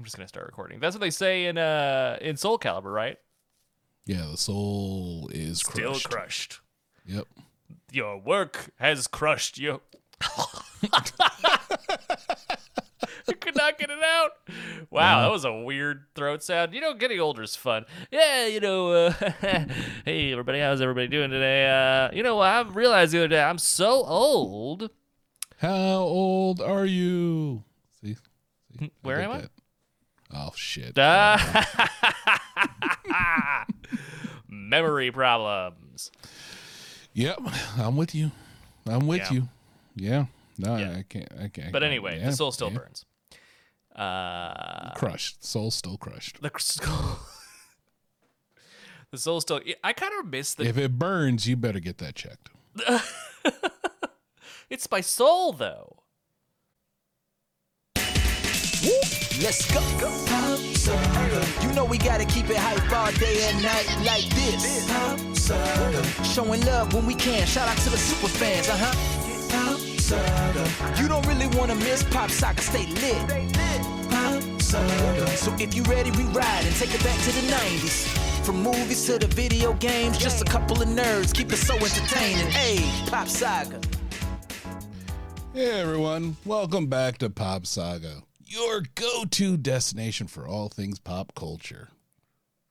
I'm just gonna start recording. That's what they say in uh in Soul Calibur, right? Yeah, the soul is Still crushed. crushed. Yep. Your work has crushed you. I could not get it out. Wow, that was a weird throat sound. You know, getting older is fun. Yeah, you know, uh, hey, everybody, how's everybody doing today? Uh, you know, what I realized the other day I'm so old. How old are you? See? See? Where did am I? that. Oh shit. Ah. Memory problems. Yep. I'm with you. I'm with Yeah. you. Yeah. No, Yeah. I can't. I can't. But anyway, yeah, the soul still burns. Uh, Crushed. Soul still crushed. the skull. the soul still. I kind of miss the. If it burns, you better get that checked. It's my soul, though. Let's go. Pop Saga. You know we gotta keep it hype all day and night like this. Pop Saga. Showing love when we can. Shout out to the super fans, uh huh. Pop Saga. You don't really wanna miss Pop Saga. Stay lit. Pop Saga. So if you ready, we ride and take it back to the 90s. From movies to the video games, just a couple of nerds keep it so entertaining. Hey, Pop Saga. Hey everyone, welcome back to Pop Saga, your go-to destination for all things pop culture.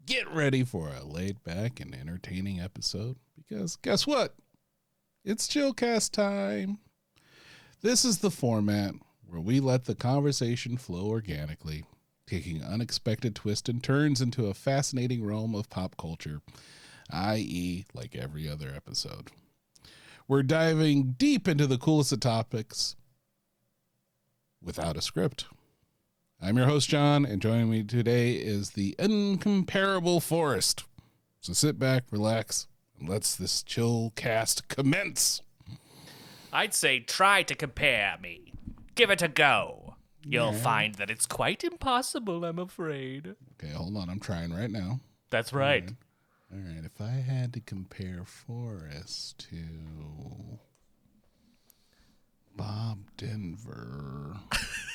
Get ready for a laid-back and entertaining episode because guess what? It's chillcast time. This is the format where we let the conversation flow organically, taking unexpected twists and turns into a fascinating realm of pop culture, i.e., like every other episode. We're diving deep into the coolest of topics without a script. I'm your host, John, and joining me today is the incomparable Forrest. So sit back, relax, and let's this chill cast commence. I'd say try to compare me. Give it a go. You'll find that it's quite impossible, I'm afraid. Okay, hold on. I'm trying right now. That's right. All right, if I had to compare Forrest to Bob Denver,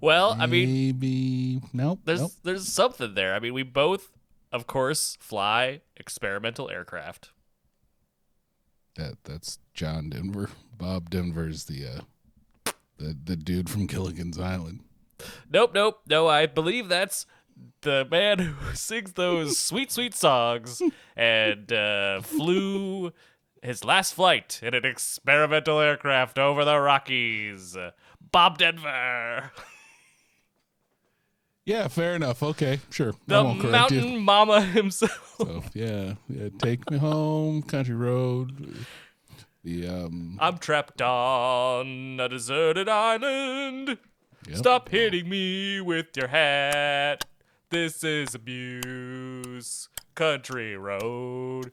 Well, I mean, maybe nope. there's nope. there's something there. I mean, we both, of course, fly experimental aircraft. That that's John Denver. Bob Denver's the uh the the dude from Gilligan's Island. Nope, nope, no. I believe that's the man who sings those sweet, sweet songs and uh, flew his last flight in an experimental aircraft over the Rockies. Bob Denver, Yeah, fair enough. Okay, sure. The mountain you. mama himself. So yeah, yeah, take me home, country road. The um I'm trapped on a deserted island. yep. Stop hitting me with your hat. This is abuse. Country road.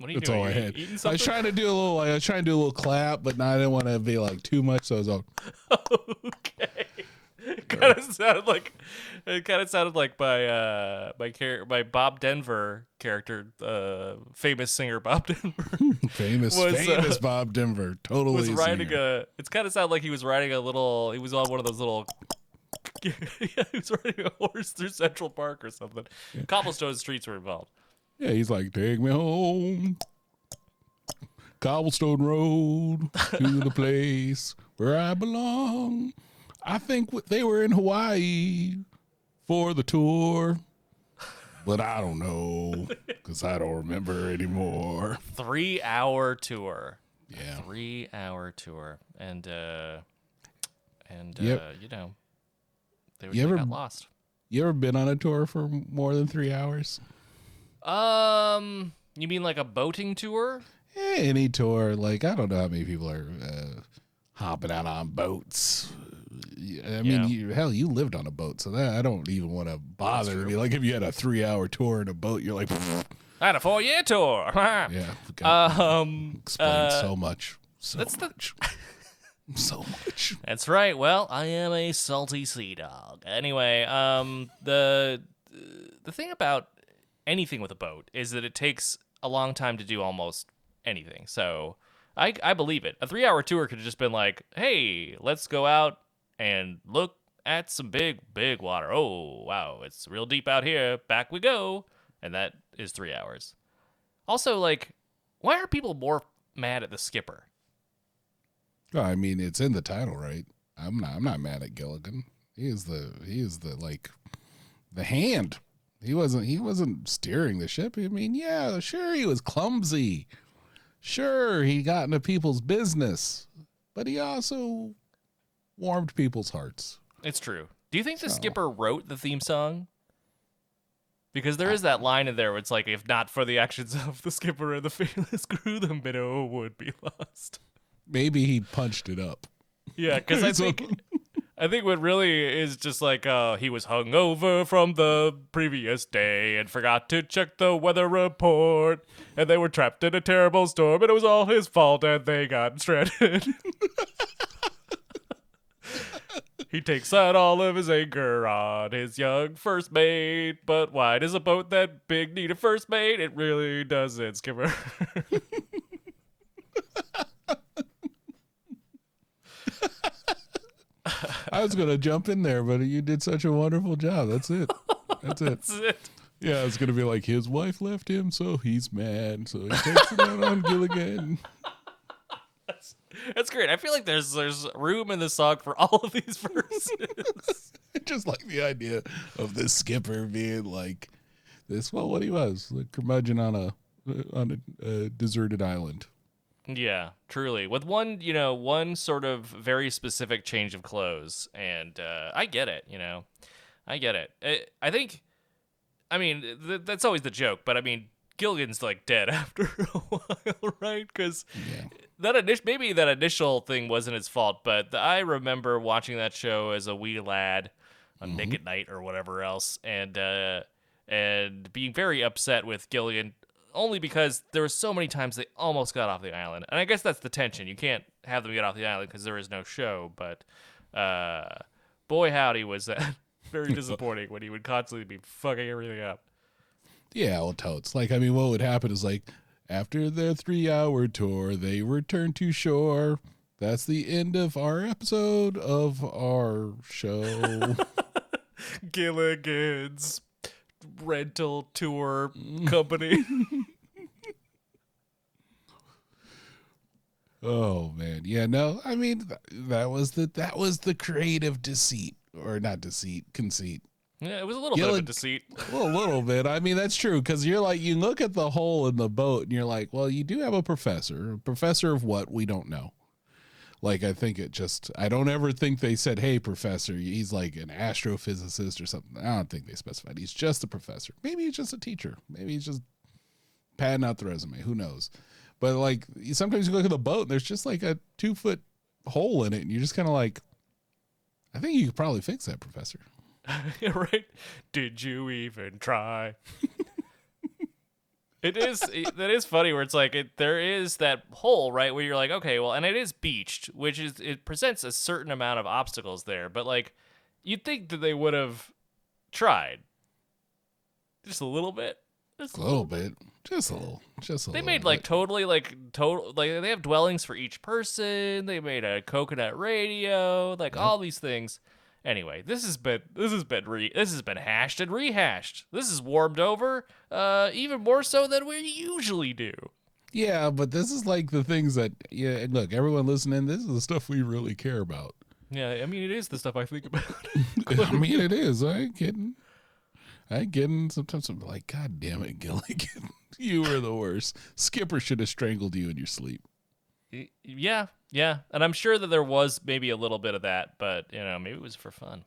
What are you That's doing? all I had. Eating I something? was trying to do a little. Like, I was trying to do a little clap, but now I didn't want to be like too much. So I was all, okay. It kind of sounded like it kind of sounded like my uh my char- my Bob Denver character, uh famous singer Bob Denver famous, Was, uh, famous Bob Denver. Totally was riding a. It's kind of sounded like he was riding a little. He was on one of those little. yeah, he was riding a horse through Central Park or something. Cobblestone streets were involved. Yeah, he's like, take me home, cobblestone road to the place where I belong. I think they were in Hawaii for the tour, but I don't know because I don't remember anymore. Three hour tour. Yeah, Three hour tour, and uh, and Yep. uh, you know, they, You they ever- got lost. you ever been on a tour for more than three hours? Um, you mean like a boating tour? Eh, any tour, like I don't know how many people are uh, hopping out on boats. I mean, Yeah. you, hell, you lived on a boat, so that I don't even want to bother to be like if you had a three-hour tour in a boat, you're like, I had a four year tour. yeah, God, Um, explain uh, so much, so that's the- much, so much. That's right. Well, I am a salty sea dog. Anyway, um, the the thing about anything with a boat is that it takes a long time to do almost anything. So I I believe it. A three hour tour could have just been like, hey, let's go out and look at some big, big water. Oh, wow, it's real deep out here. Back we go. And that is three hours. Also, like, why are people more mad at the skipper? Well, I mean, it's in the title, right? I'm not. I'm not mad at Gilligan. He is the. He is the like, the hand. He wasn't. He wasn't steering the ship. I mean, yeah, sure, he was clumsy. Sure, he got into people's business, but he also warmed people's hearts. It's true. Do you think the skipper wrote the theme song? Because there is that line in there where it's like, if not for the actions of the skipper and the fearless crew, the minnow would be lost. Maybe he punched it up. Yeah, because I think I think what really is just like uh, he was hungover from the previous day and forgot to check the weather report, and they were trapped in a terrible storm, and it was all his fault, and they got stranded. he takes out all of his anger on his young first mate, but why does a boat that big need a first mate? It really doesn't, Skipper. I was gonna jump in there, but you did such a wonderful job. That's it. That's it. That's it. Yeah, it's gonna be like his wife left him, so he's mad. So he takes it out on Gilligan. That's great. I feel like there's there's room in the song for all of these verses. Just like the idea of this skipper being like this. Well, what he was, like curmudgeon on a on a, uh deserted island. Yeah, truly. With one, you know, one sort of very specific change of clothes, and uh, I get it. You know, I get it. I, I think, I mean, th- that's always the joke, but I mean, Gilligan's like dead after a while, right? Because Yeah. that initial maybe that initial thing wasn't his fault, but the, I remember watching that show as a wee lad on Nick at Nite or whatever else, and uh, and being very upset with Gilligan only because there were so many times they almost got off the island, and I guess that's the tension. You can't have them get off the island because there is no show, but uh, boy howdy was that very disappointing when he would constantly be fucking everything up. Yeah, well, totes. Like, I mean, what would happen is like after their three-hour tour, they return to shore. That's the end of our episode of our show. Gilligan's rental tour mm. company. oh man, yeah. No, I mean th- that was the that was the creative deceit, or not deceit, conceit. yeah, it was a little bit of a deceit. Well, a little bit. I mean, that's true because you're like you look at the hole in the boat and you're like, well, you do have a professor. A professor of what we don't know. Like I think it just I don't ever think they said, "Hey, professor." He's like an astrophysicist or something. I don't think they specified. He's just a professor. Maybe he's just a teacher. Maybe he's just padding out the resume. Who knows? But like sometimes you look at the boat and there's just like a two foot hole in it, and you're just kind of like, I think you could probably fix that, professor. Right? Did you even try? it is it- that is funny where it's like it, there is that hole right where you're like okay well and it is beached which is it presents a certain amount of obstacles there but like you'd think that they would have tried just a little bit just A little bit, just a little, just a They little. made like bit. totally like total like they have dwellings for each person. They made a coconut radio, like all these things. Anyway, this has been this has been re this has been hashed and rehashed. This is warmed over, uh, even more so than we usually do. Yeah, but this is like the things that yeah. and Look, everyone listening, this is the stuff we really care about. Yeah, I mean it is the stuff I think about. I mean, it is. I ain't kidding. I ain't kidding. Sometimes I'm like, God damn it, Gilligan, you were the worst. Skipper should have strangled you in your sleep. Yeah, yeah, and I'm sure that there was maybe a little bit of that, but you know maybe it was for fun.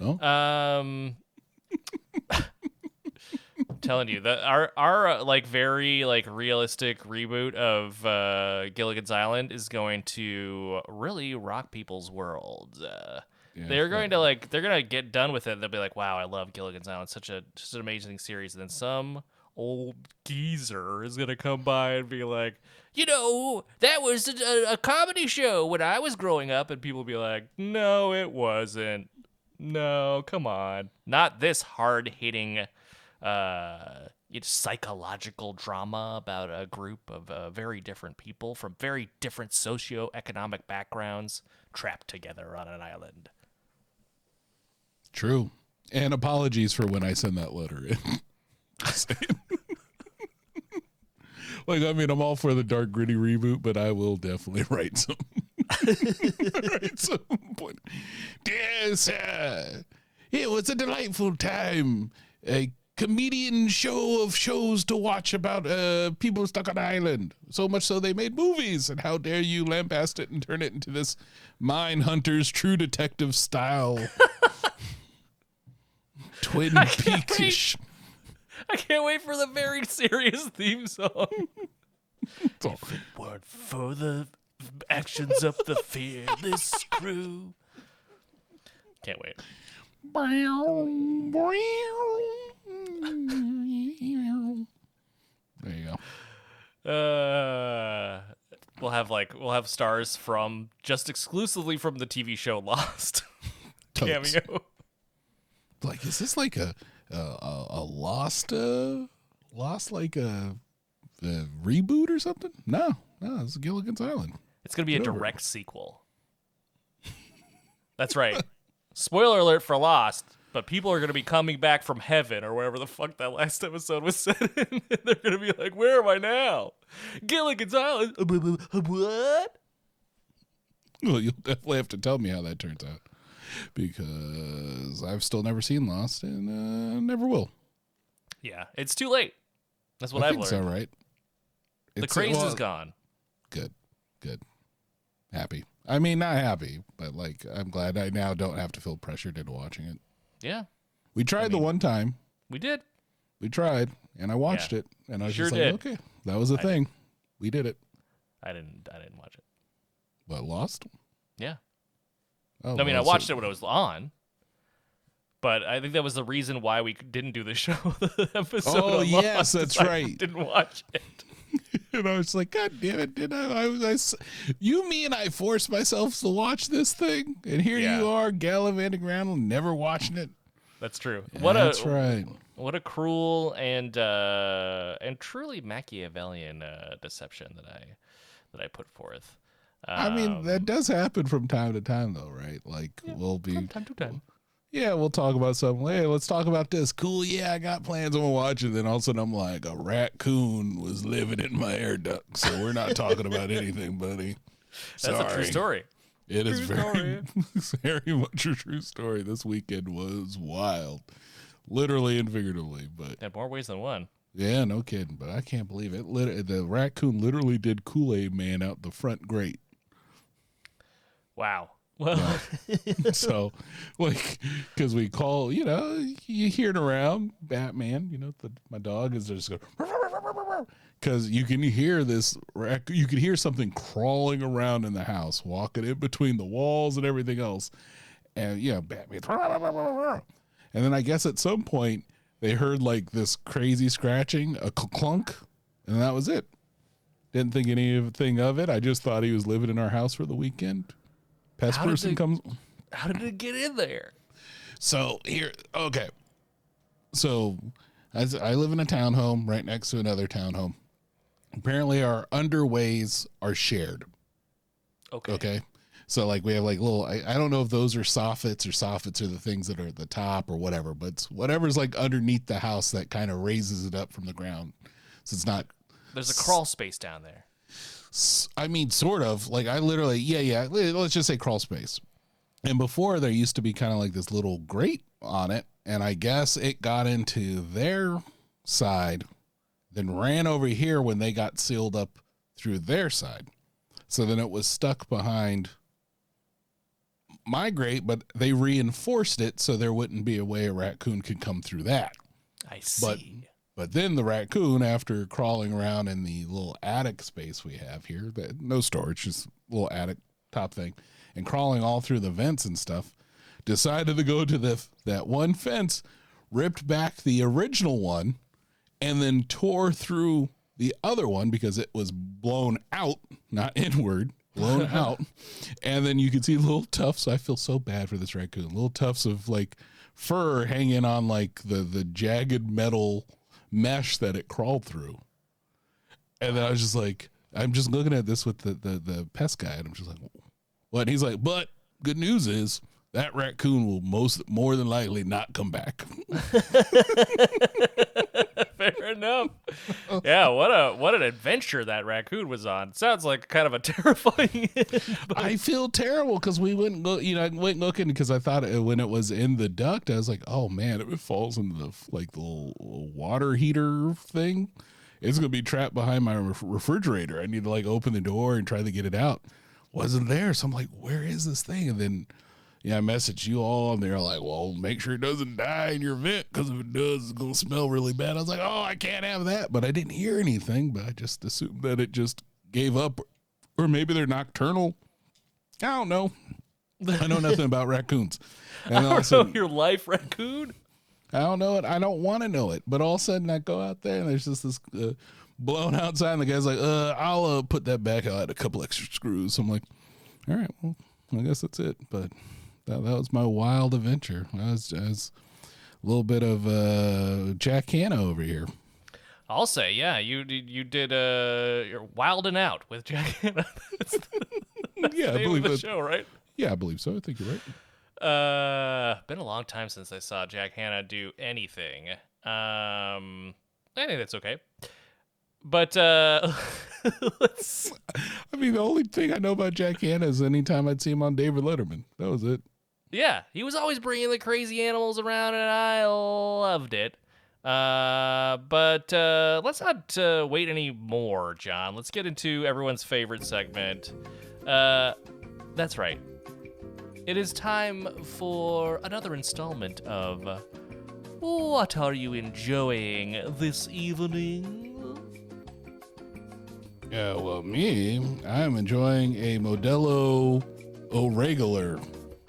Oh, Um, I'm telling you that our our uh, like very like realistic reboot of uh, Gilligan's Island is going to really rock people's worlds. Uh, Yeah, they're going to like they're gonna get done with it. They'll be like, "Wow, I love Gilligan's Island. Such a just an amazing series." And then some old geezer is gonna come by and be like, "You know, that was a, a comedy show when I was growing up," and people be like, "No, it wasn't. No, come on, not this hard hitting." Uh, it's psychological drama about a group of uh, very different people from very different socioeconomic backgrounds trapped together on an island. True. And apologies for when I send that letter in. Like, I mean, I'm all for the dark, gritty reboot, but I will definitely write some. write some. point. Dear sir, it was a delightful time. A comedian show of shows to watch about uh, people stuck on an island. So much so they made movies. And how dare you lambaste it and turn it into this Mindhunters True Detective style Twin Peakish. I can't wait for the very serious theme song. So- Word for the actions of the fearless crew. Can't wait. There you go. Uh, we'll have like we'll have stars from just exclusively from the TV show Lost Totes. cameo. Like, is this like a a, a, a lost uh lost like a, a reboot or something? No, no, it's Gilligan's Island. It's gonna be a Get it. direct sequel. That's right. Spoiler alert for Lost, but people are gonna be coming back from heaven or wherever the fuck that last episode was set in. and they're gonna be like, "Where am I now? Gilligan's Island? What? Well, you'll definitely have to tell me how that turns out because I've still never seen Lost and uh, never will. Yeah, it's too late. That's what I I've think learned. so, right? The It's- craze well, is gone. Good, good, happy. I mean, not happy, but like I'm glad I now don't have to feel pressured into watching it. Yeah, We tried the mean- one time. we did. We tried, and I watched Yeah. it, and I was Sure just did. like, okay, that was a thing. We did it. I didn't. I didn't watch it. What Lost? Yeah. Oh, I mean, I well, so- watched it when it was on. But I think that was the reason why we didn't do the show the episode. Oh, yes, that's is I right. Didn't watch it. And I was like, God damn it! Did I? I was. I you mean I forced myself to watch this thing, and here Yeah. you are gallivanting around, never watching it. That's true. What That's a right. what a cruel and uh, and truly Machiavellian uh, deception that I that I put forth. I mean, Um, that does happen from time to time, though, right? Like we'll be, from time to time. yeah, we'll talk about something. Hey, let's talk about this. Cool. Yeah, I got plans. I'm gonna watch it. Then all of a sudden, I'm like, a raccoon was living in my air duct. So we're not talking about anything, buddy. Sorry. That's a true story. It is True very, very much a true story. This weekend was wild, literally and figuratively. But In more ways than one. yeah, no kidding. But I can't believe it. Lit- the raccoon literally did Kool Aid Man out the front grate. Wow. Well, so, like, because we call, you know, you hear it around Batman. You know, the, my dog is just go because you can hear this. You can hear something crawling around in the house, walking in between the walls and everything else, and yeah, Batman. And then I guess at some point they heard like this crazy scratching, a clunk, and that was it. Didn't think anything of it. I just thought he was living in our house for the weekend. Pest How did person they- comes. how did it get in there? So here, okay. So as I live in a townhome right next to another townhome. Apparently, our underways are shared. Okay. Okay. So like we have like little I, I don't know if those are soffits or soffits are the things that are at the top or whatever, but it's whatever's like underneath the house that kind of raises it up from the ground. So it's not There's a crawl space down there. I mean, sort of. Like I literally, yeah, yeah. let- Let's just say crawl space. And before there used to be kind of like this little grate on it, and I guess it got into their side, then ran over here when they got sealed up through their side. So then it was stuck behind my grate, but they reinforced it so there wouldn't be a way a raccoon could come through that. I see. But but then the raccoon, after crawling around in the little attic space we have here, that no storage, just little attic top thing, and crawling all through the vents and stuff, decided to go to the that one fence, ripped back the original one, and then tore through the other one because it was blown out, not inward, blown out. And then you can see little tufts. I feel so bad for this raccoon. Little tufts of like fur hanging on like the the jagged metal mesh that it crawled through. And then I was just like, I'm just looking at this with the the, the pest guy, and I'm just like, what? And he's like, but good news is that raccoon will most more than likely not come back. Enough. Yeah, what a what an adventure that raccoon was on. Sounds like kind of a terrifying. I feel terrible because we wouldn't. You know, I went looking because I thought it, when it was in the duct, I was like, oh man, if it falls into the like the water heater thing, it's gonna be trapped behind my ref- refrigerator. I need to like open the door and try to get it out. Wasn't there, so I'm like, where is this thing? And then. Yeah, I messaged you all, and they're like, "Well, make sure it doesn't die in your vent, because if it does, it's gonna smell really bad." I was like, "Oh, I can't have that," but I didn't hear anything. But I just assumed that it just gave up, or maybe they're nocturnal. I don't know. I know nothing about raccoons. And all of a I don't know your life, raccoon. I don't know it. I don't want to know it. But all of a sudden, I go out there and there's just this uh, blown outside, and the guy's like, "Uh, I'll uh, put that back. I'll add a couple extra screws." I'm like, "All right, well, I guess that's it." But that, that was my wild adventure. I was, I was a little bit of uh, Jack Hanna over here. I'll say, yeah, you you did uh, you're wilding out with Jack Hanna. That's the yeah, I believe the that. show, right? Yeah, I believe so. I think you're right. Uh, been a long time since I saw Jack Hanna do anything. Um, I think that's okay. But uh, let's. I mean, the only thing I know about Jack Hanna is anytime I'd see him on David Letterman. That was it. Yeah, he was always bringing the crazy animals around, and I loved it. Uh, but uh, let's not uh, wait any more, John. Let's get into everyone's favorite segment. Uh, that's right. It is time for another installment of What Are You Enjoying This Evening? Yeah, well, me, I'm enjoying a Modelo O'Regular.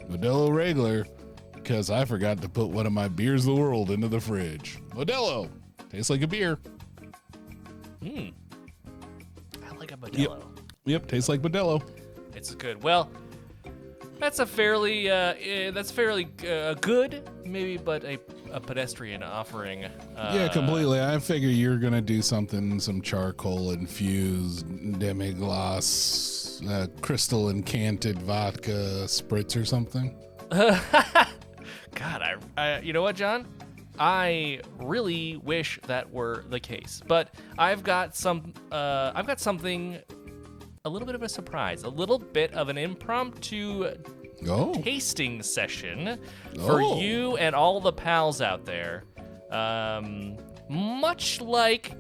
Modelo Regular, because I forgot to put one of my beers of the world into the fridge. Modelo. Tastes like a beer. Hmm. I like a Modelo. Yep, tastes like Modelo. It's good. Well, that's a fairly uh, eh, that's fairly uh, good, maybe, but a, a pedestrian offering. Uh, yeah, completely. I figure you're going to do something, some charcoal infused demi-glace, uh, crystal encanted vodka spritz or something. God, I, I, you know what, John? I really wish that were the case, but I've got some, uh, I've got something, a little bit of a surprise, a little bit of an impromptu Oh, tasting session for Oh. you and all the pals out there. Um, much like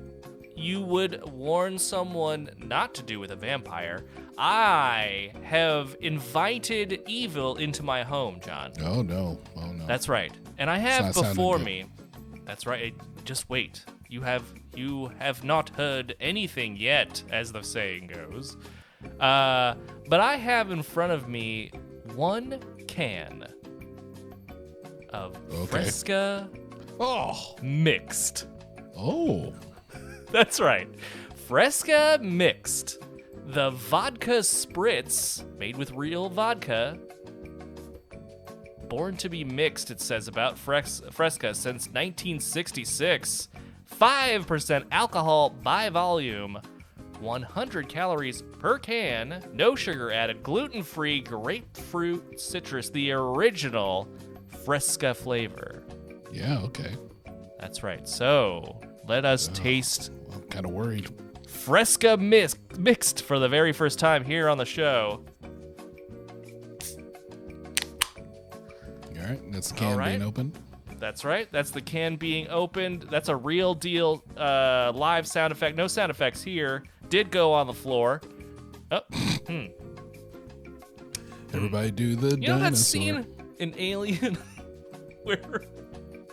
you would warn someone not to do with a vampire, I have invited evil into my home, John. oh no. Oh no. That's right. And I have before me. That's right. Just wait. You have you have not heard anything yet, as the saying goes. Uh, but I have in front of me one can of Okay. Fresca oh. mixed. Oh. That's right. Fresca mixed. The vodka spritz made with real vodka. Born to be mixed, it says about Fres- Fresca since 1966. 5% alcohol by volume. 100 calories per can. No sugar added. Gluten free grapefruit citrus. The original Fresca flavor. Yeah, okay. That's right. So let us taste I'm kind of worried. Fresca mix- mixed for the very first time here on the show. All right, that's the can right. being opened. That's right. That's the can being opened. That's a real deal uh, live sound effect. No sound effects here. Did go on the floor. Oh, hmm. Everybody do the You know that dinosaur. scene in Alien where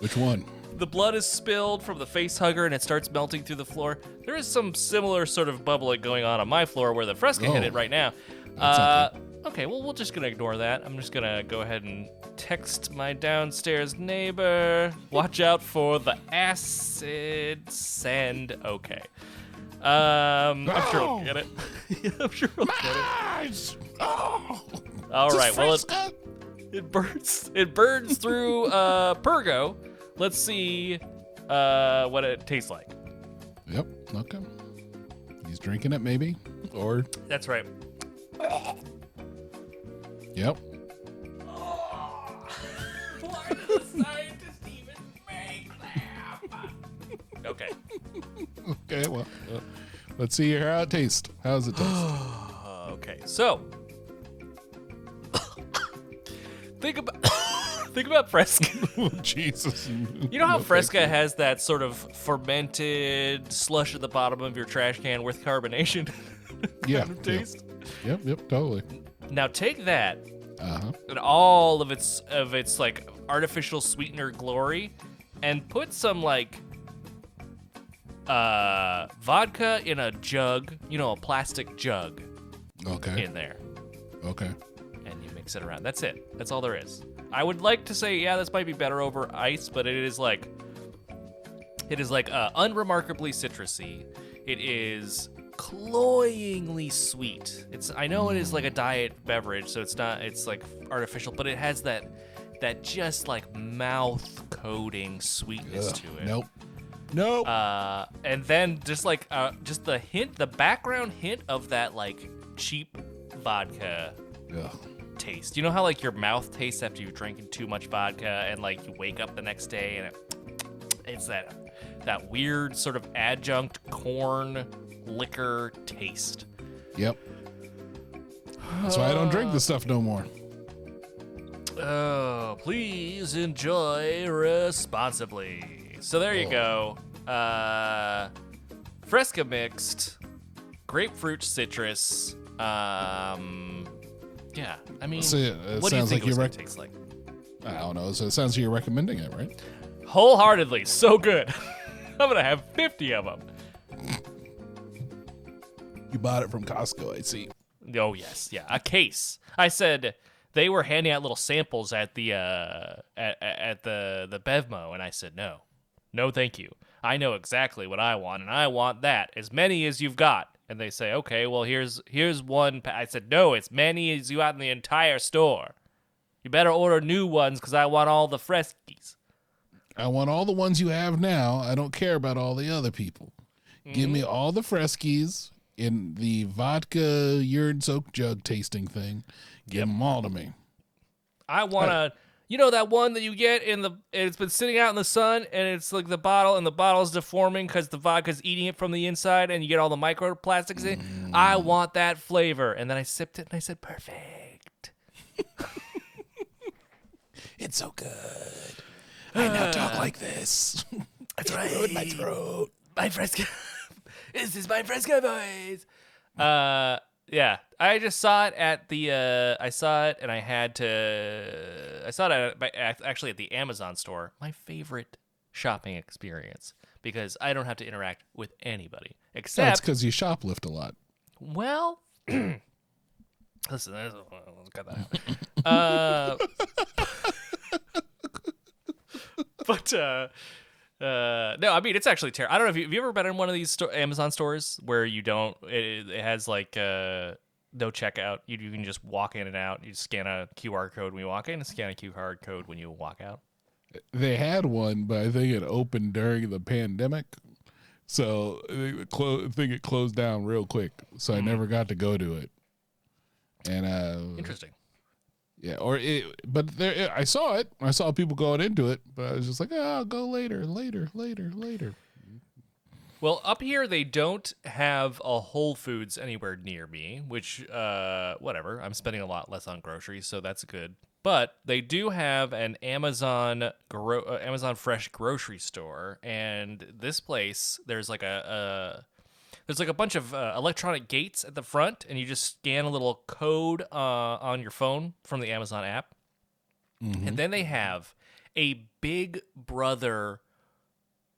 Which one? the blood is spilled from the face hugger and it starts melting through the floor? There is some similar sort of bubbling going on on my floor where the Fresca hit Oh. it right now. Uh, okay, well, we're just gonna ignore that. I'm just gonna go ahead and text my downstairs neighbor. Watch out for the acid sand. Okay. Um, I'm sure we'll get it. I'm sure we'll get it. Oh. All right. Well, it, it burns. It burns through uh, Pergo. Let's see uh, what it tastes like. Yep. Okay. He's drinking it, maybe, or that's right. Yep. Okay. Okay. Well. Uh, let's see how it tastes. How's it taste? Okay, so think about think about Fresca. Oh, Jesus. You know how No, Fresca has that sort of fermented slush at the bottom of your trash can with carbonation. Yeah. kind of yeah. taste? Yep, yep, totally. Now take that Uh huh. and all of its of its like artificial sweetener glory and put some like uh vodka in a jug, you know, a plastic jug Okay. in there. Okay. and you mix it around. That's it. That's all there is. I would like to say, yeah, this might be better over ice, but it is like, it is like uh, unremarkably citrusy. It is cloyingly sweet. It's I know it is like a diet beverage, so it's not. It's like artificial, but it has that that just like mouth coating sweetness Ugh, to it. Nope. Nope. Uh, and then just like uh, just the hint, the background hint of that like cheap vodka Ugh. taste. You know how like your mouth tastes after you've drinking too much vodka and like you wake up the next day and it, it's that that weird sort of adjunct corn liquor taste. Yep. That's why I don't drink the stuff no more. Oh, please enjoy responsibly. So there you go. Uh Fresca mixed grapefruit citrus. Um yeah, I mean So, it what do you sounds think like it was you're gonna rec- taste like? I don't know. So it sounds like you're recommending it, right? Wholeheartedly, so good. I'm gonna have 50 of them. You bought it from Costco, I see. Oh yes, yeah, a case. I said they were handing out little samples at the uh, at, at the the Bevmo, and I said no, no, thank you. I know exactly what I want, and I want that as many as you've got. And they say, okay, well here's here's one. Pa-. I said no, it's many as you got in the entire store. You better order new ones because I want all the freskies. I want all the ones you have now. I don't care about all the other people. Give me mm-hmm. all the Freskies in the vodka urine soaked jug tasting thing. Give them all to me. I want to, you know, that one that you get in the, it's been sitting out in the sun and it's like the bottle and the bottle's deforming because the vodka's eating it from the inside and you get all the microplastics in. I want that flavor. And then I sipped it and I said, perfect. It's so good. I now talk like this. That's right. Ruined my throat. My Fresca. this is my Fresca voice. Uh, yeah. I just saw it at the, uh, I saw it and I had to, I saw it at, by- actually at the Amazon store. My favorite shopping experience because I don't have to interact with anybody except. That's because you shoplift a lot. well, listen, there's, let's cut that out. Uh, but, uh, uh, no, I mean it's actually terrible. I don't know if you have you ever been in one of these sto- Amazon stores where you don't. It, it has like uh, no checkout. You, you can just walk in and out. You scan a QR code when you walk in, and scan a QR code when you walk out. They had one, but I think it opened during the pandemic. So I think, it clo- I think it closed down real quick. So I never got to go to it. And uh, Interesting. Yeah, or it, but there, I saw it. I saw people going into it, but I was just like, oh, I'll go later, later, later, later. Well, up here they don't have a Whole Foods anywhere near me, which uh whatever. I'm spending a lot less on groceries, so that's good. But they do have an Amazon gro- uh, Amazon Fresh grocery store, and this place there's like a, there's like a bunch of uh, electronic gates at the front, and you just scan a little code uh, on your phone from the Amazon app, and then they have a Big Brother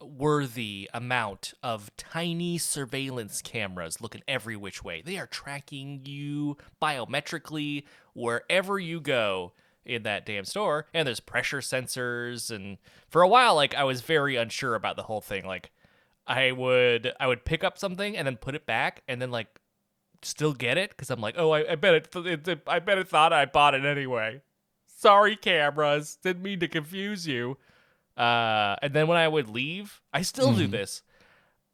worthy amount of tiny surveillance cameras looking every which way. They are tracking you biometrically wherever you go in that damn store. And there's pressure sensors and for a while like I was very unsure about the whole thing. Like I would I would pick up something and then put it back and then like still get it because I'm like, oh, I, I bet it, it, it, I bet it thought I bought it anyway. Sorry, cameras, didn't mean to confuse you. Uh, and then when I would leave, I still do this.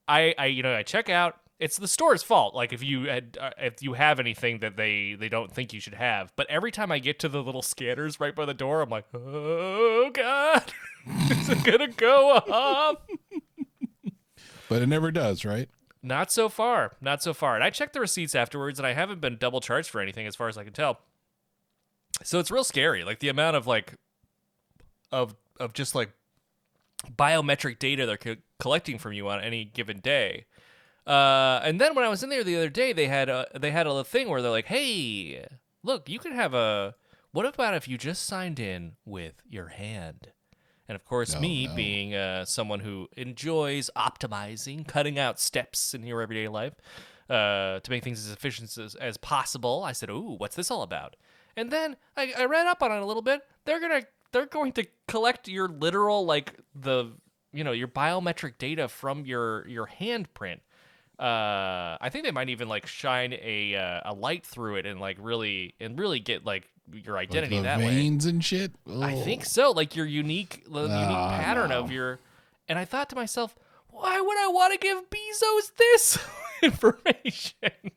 I, I, you know, I check out. It's the store's fault. Like if you had, uh, if you have anything that they they don't think you should have. But every time I get to the little scanners right by the door, I'm like, oh god, is it gonna go off? But it never does, right? Not so far. Not so far. And I checked the receipts afterwards, and I haven't been double charged for anything as far as I can tell. So it's real scary. Like the amount of like of of just like biometric data they're co- collecting from you on any given day. Uh, and then when I was in there the other day, they had a they had a thing where they're like, "Hey, look, you can have a. What about if you just signed in with your hand?" And of course, No, me no. being uh, someone who enjoys optimizing, cutting out steps in your everyday life uh, to make things as efficient as, as possible, I said, "Ooh, what's this all about?" And then I, I read up on it a little bit. They're gonna they're going to collect your literal like the you know your biometric data from your your handprint. Uh, I think they might even like shine a uh, a light through it and like really and really get like your Like identity the that way. veins and shit. I Oh. think so. Like your unique, the unique Ah, pattern no. of your. And I thought to myself, why would I want to give Bezos this information?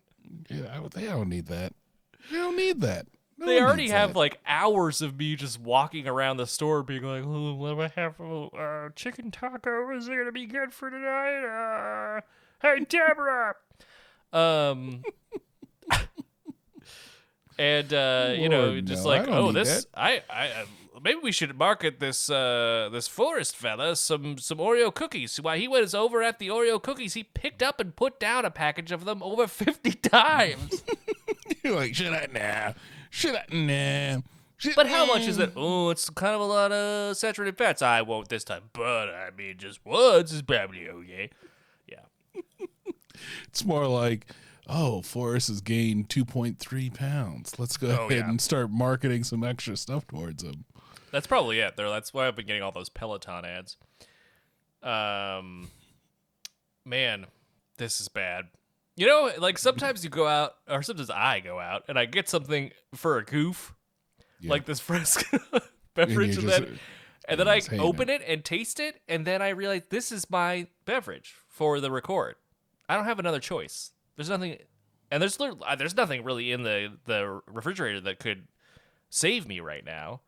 Yeah, I- they don't need that. They don't need that. No they already have that. like hours of me just walking around the store, being like, "Oh, what do I have? Uh, chicken taco? Is it gonna be good for tonight? Uh, hey, Deborah." Um. And uh, you know, Lord, just no, I like, don't oh, need this, that. I, I, maybe we should market this, uh, this forest fella some, some Oreo cookies. Why he was over at the Oreo cookies, he picked up and put down a package of them over fifty times. You're like, should I? Nah. Should I? Nah. Should- But how much is nah." it? Oh, it's kind of a lot of saturated fats. I won't this time, but I mean, just once is probably okay. It's more like, oh, Forrest has gained 2.3 pounds. Let's go Oh, ahead yeah. and start marketing some extra stuff towards him. that's probably it. There, that's why I've been getting all those Peloton ads. Um, man, this is bad. You know, like sometimes you go out, or sometimes I go out, and I get something for a goof, Yeah. like this Fresca beverage, you and, just- then and then I open it and taste it, and then I realize this is my beverage for the record. I don't have another choice. There's nothing, and there's uh, there's nothing really in the the refrigerator that could save me right now.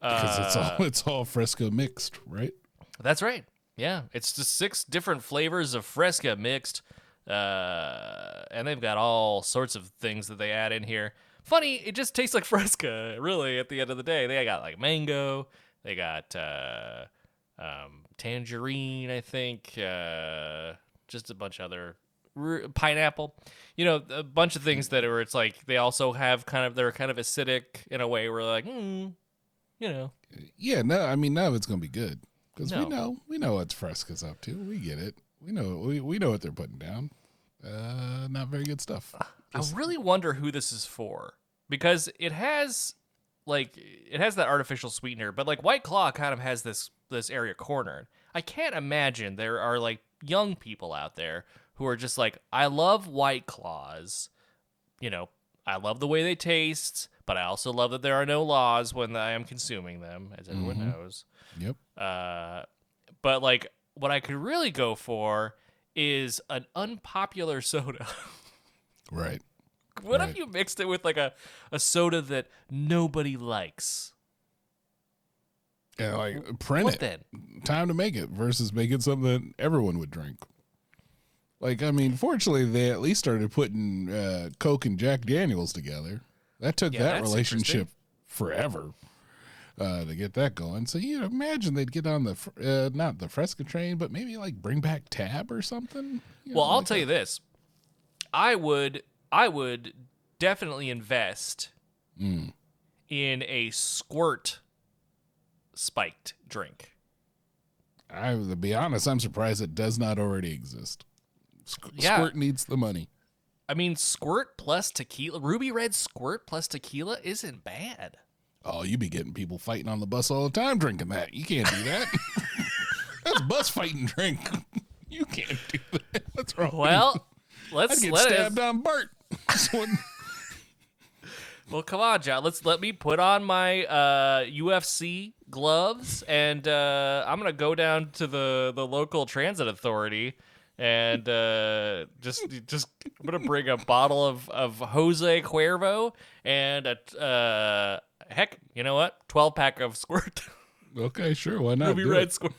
Because it's Uh, all it's all Fresca mixed, right? That's right. Yeah, it's just six different flavors of Fresca mixed, uh, and they've got all sorts of things that they add in here. Funny, it just tastes like Fresca. Really, at the end of the day, they got like mango. They got uh, um, tangerine, I think. Uh, just a bunch of other pineapple. You know, a bunch of things that are. It's like they also have kind of they're kind of acidic in a way. Where like, hmm, you know, Yeah, no, I mean none of it's gonna be good because No. we know we know what Fresca's up to. We get it. We know we, we know what they're putting down. Uh, not very good stuff. I really wonder who this is for because it has like it has that artificial sweetener, but like White Claw kind of has this this area cornered. I can't imagine there are like young people out there who are just like, I love White Claws. You know, I love the way they taste, but I also love that there are no laws when I am consuming them, as everyone knows. Yep. Uh, but like, what I could really go for is an unpopular soda. Right. What Right. if you mixed it with like a, a soda that nobody likes? Yeah, like print What it. then? Time to make it versus making something that everyone would drink. Like I mean, fortunately, they at least started putting uh, Coke and Jack Daniels together. That took Yeah, that relationship forever uh, to get that going. So you'd imagine they'd get on the uh, not the Fresca train, but maybe like bring back Tab or something. You Well, I'll like tell you this. I would I would definitely invest Mm. in a squirt spiked drink. I to be honest, I'm surprised it does not already exist. Squ- Yeah. Squirt needs the money. I mean, squirt plus tequila, ruby red squirt plus tequila isn't bad. Oh, you be getting people fighting on the bus all the time drinking that. You can't do that. That's bus fighting drink. You can't do that. What's wrong? Well, let's I'd get let stabbed it. on Bart. Well, come on, John. Let's let me put on my uh, UFC gloves, and uh, I'm gonna go down to the the local transit authority, and uh, just just I'm gonna bring a bottle of of Jose Cuervo and a uh, heck, you know what? Twelve pack of Squirt, okay, sure. Why not? Ruby do Red it? Squirt.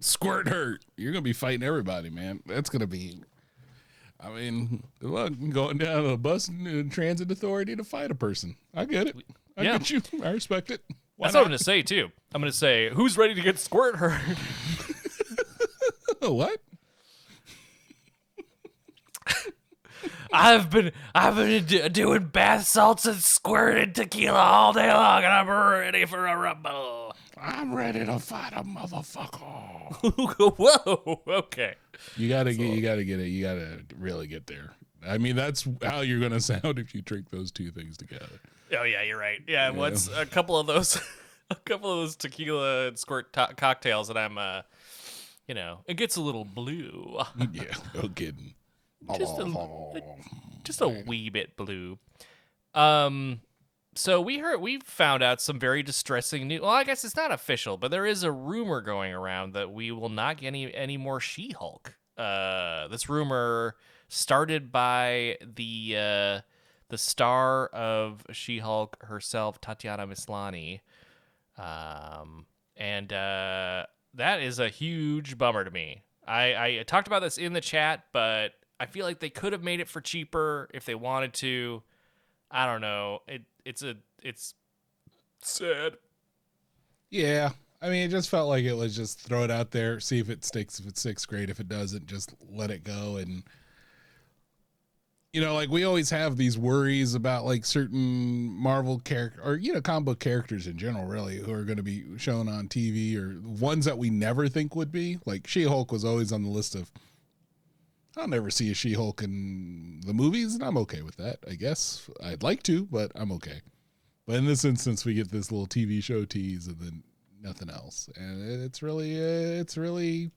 Squirt hurt. You're gonna be fighting everybody, man. That's gonna be. I mean, going down to a bus and transit authority to fight a person. I get it. I Yeah. get you. I respect it. Why That's what I'm not? gonna say too. I'm gonna say, who's ready to get squirt hurt? what? I've been I've been do- doing bath salts and squirting tequila all day long, and I'm ready for a rumble. I'm ready to fight a motherfucker. Whoa, okay. You gotta get. You gotta get it. You gotta really get there. I mean, that's how you're gonna sound if you drink those two things together. Oh yeah, you're right. Yeah, once a couple of those, a couple of those tequila and squirt to- cocktails, and I'm, uh, you know, it gets a little blue, Yeah, no kidding. just a, just a wee bit blue. Um, so we heard we found out some very distressing news. Well, I guess it's not official, but there is a rumor going around that we will not get any any more She-Hulk. Uh, this rumor started by the uh, the star of She-Hulk herself, Tatiana Maslany, um, and uh, that is a huge bummer to me. I, I talked about this in the chat, but I feel like they could have made it for cheaper if they wanted to. I don't know. It it's a it's sad. Yeah, I mean, it just felt like it was just throw it out there, see if it sticks. If it sticks, great. If it doesn't, just let it go. And you know, like we always have these worries about like certain Marvel character or you know, comic book characters in general, really, who are going to be shown on TV or ones that we never think would be. Like She Hulk was always on the list of. I'll never see a She Hulk in the movies, and I'm okay with that. I guess I'd like to, but I'm okay. But in this instance, we get this little TV show tease and then nothing else, and it's really, uh, it's really,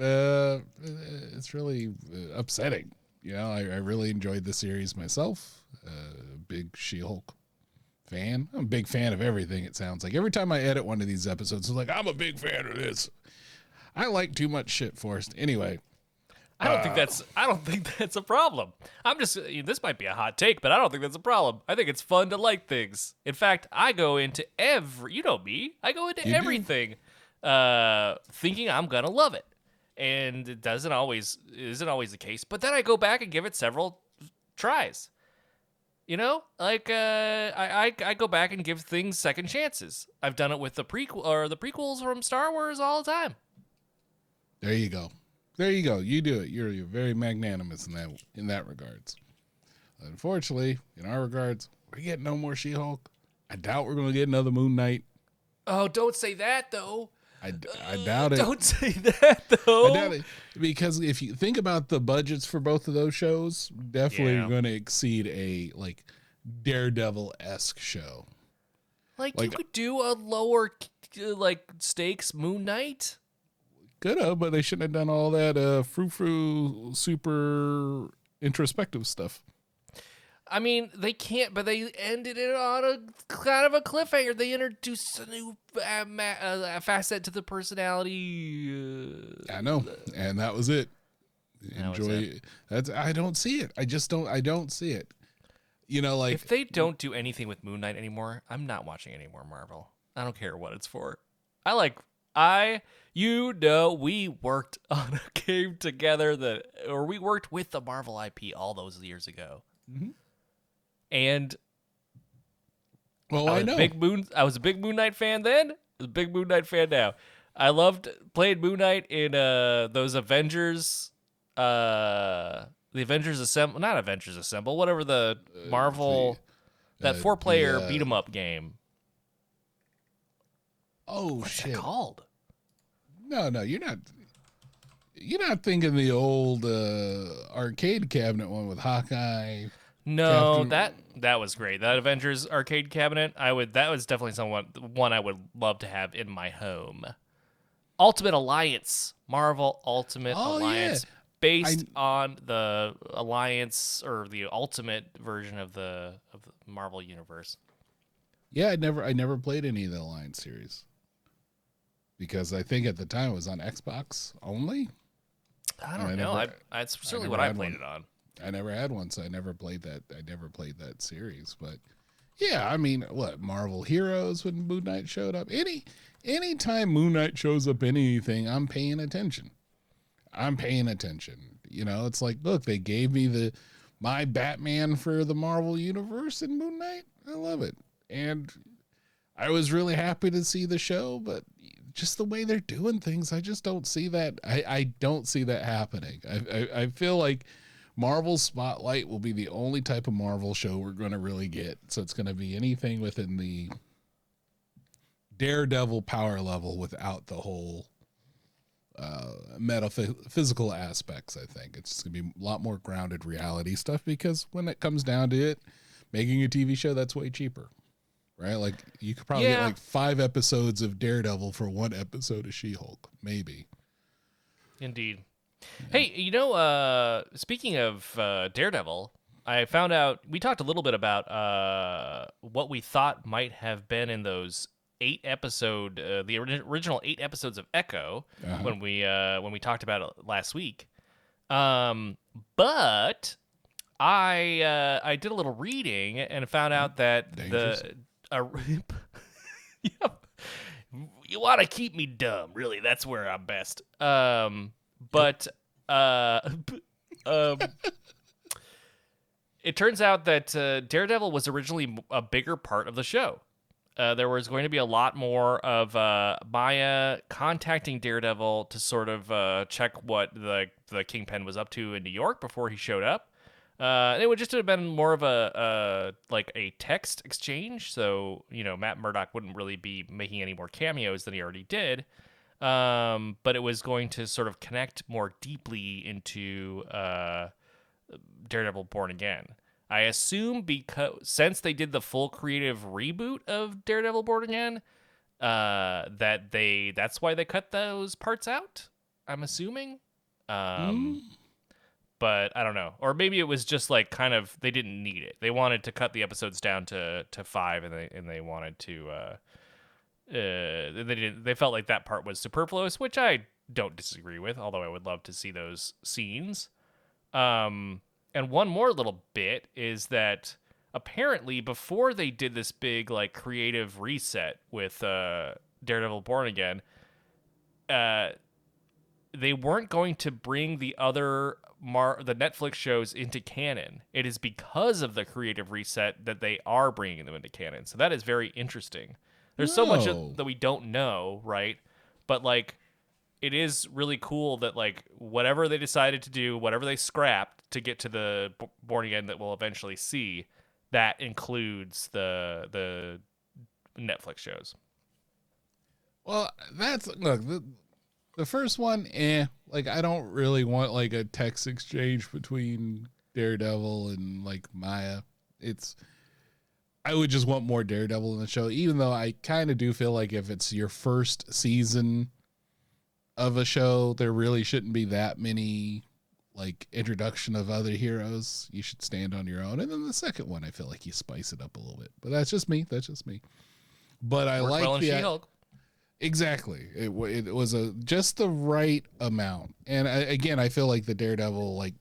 uh, it's really uh, upsetting. You know, I, I really enjoyed the series myself. Uh, big She-Hulk fan. I'm a big fan of everything. It sounds like every time I edit one of these episodes, it's like I'm a big fan of this. I like too much shit forced. Anyway, I don't think that's I don't think that's a problem. I'm just this might be a hot take, but I don't think that's a problem. I think it's fun to like things. In fact, I go into every you know me. I go into everything uh thinking I'm going to love it. And it doesn't always isn't always the case, but then I go back and give it several tries. You know, like uh, I, I I go back and give things second chances. I've done it with the prequel or the prequels from Star Wars all the time. There you go. There you go. You do it. You're, you're very magnanimous in that in that regards. Unfortunately, in our regards, we're getting no more She-Hulk. I doubt we're going to get another Moon Knight. Oh, don't say that though. I, I doubt it. Don't say that though. I doubt it because if you think about the budgets for both of those shows, definitely Yeah. going to exceed a like Daredevil esque show. Like, Like- you could do a lower uh, like stakes Moon Knight. Could have, but they shouldn't have done all that uh, frou frou super introspective stuff. I mean, they can't, but they ended it on a kind of a cliffhanger. They introduced a new uh, ma- uh, facet to the personality. Uh, I know, and that was it. That was Enjoy. That's I don't see it. I just don't. I don't see it. You know, like if they don't do anything with Moon Knight anymore, I'm not watching any more Marvel. I don't care what it's for. I like I you know we worked on a game together that or we worked with the Marvel IP all those years ago. Mhm. And well, I I, know. big Moon I was a big Moon Knight fan then. A big Moon Knight fan now. I loved playing Moon Knight in uh those Avengers uh the Avengers Assemble not Avengers Assemble, whatever the Marvel that uh, four player the, uh, beat 'em up game. oh What's shit! called? No, no, you're not. You're not thinking the old uh, arcade cabinet one with Hawkeye. No, Captain- that that was great. That Avengers arcade cabinet, I would that was definitely someone one I would love to have in my home. Ultimate Alliance, Marvel Ultimate Oh, yeah. Alliance, based on the Alliance or the Ultimate version of the of the Marvel universe. Yeah, I never, I never played any of the Alliance series because I think at the time it was on Xbox only. I don't I know. never- I, that's certainly never what I played one. it on. I never had one, so I never played that. I never played that series, but yeah, I mean, what Marvel Heroes when Moon Knight showed up? Any anytime Moon Knight shows up anything, I'm paying attention. I'm paying attention. You know, it's like, look, they gave me the my Batman for the Marvel universe in Moon Knight. I love it. And I was really happy to see the show, but just the way they're doing things, I just don't see that. I, I don't see that happening. I, I, I feel like Marvel Spotlight will be the only type of Marvel show we're going to really get. So it's going to be anything within the Daredevil power level without the whole uh, metaphysical aspects. I think it's gonna be a lot more grounded reality stuff because when it comes down to it, making a TV show that's way cheaper, right? Like you could probably get like five episodes of Daredevil for one episode of She-Hulk, maybe. Indeed. Hey, you know, uh, speaking of uh, Daredevil, I found out we talked a little bit about uh, what we thought might have been in those eight episode, uh, the ori- original eight episodes of Echo Uh-huh. when we uh, when we talked about it last week. Um, but I uh, I did a little reading and found out that Dangerous. the uh, yep. you want to keep me dumb, really. That's where I'm best. Um, but uh, um, it turns out that uh, Daredevil was originally a bigger part of the show. Uh, there was going to be a lot more of uh, Maya contacting Daredevil to sort of uh, check what the the Kingpin was up to in New York before he showed up. Uh, it would just have been more of a, a like a text exchange, so you know Matt Murdock wouldn't really be making any more cameos than he already did. Um, but it was going to sort of connect more deeply into uh, Daredevil Born Again. I assume because since they did the full creative reboot of Daredevil Born Again, uh, that they that's why they cut those parts out. I'm assuming. Um, but I don't know, or maybe it was just like kind of they didn't need it. They wanted to cut the episodes down to to five, and they and they wanted to. Uh, uh, they didn't. They felt like that part was superfluous, which I don't disagree with. Although I would love to see those scenes. Um, and one more little bit is that apparently before they did this big like creative reset with uh, Daredevil Born Again, uh, they weren't going to bring the other Mar- the Netflix shows into canon. It is because of the creative reset that they are bringing them into canon. So that is very interesting. There's so much of, that we don't know, right? But like it is really cool that like whatever they decided to do, whatever they scrapped to get to the B- Born Again that we'll eventually see, that includes the the Netflix shows. Well, that's look the the first one. Eh, like I don't really want like a text exchange between Daredevil and like Maya. It's I would just want more Daredevil in the show, even though I kind of do feel like if it's your first season of a show, there really shouldn't be that many like introduction of other heroes. You should stand on your own. And then the second one, I feel like you spice it up a little bit. But that's just me. That's just me. But I Worked like well the She-Hulk. Exactly. It it was a just the right amount. And I, again, I feel like the Daredevil like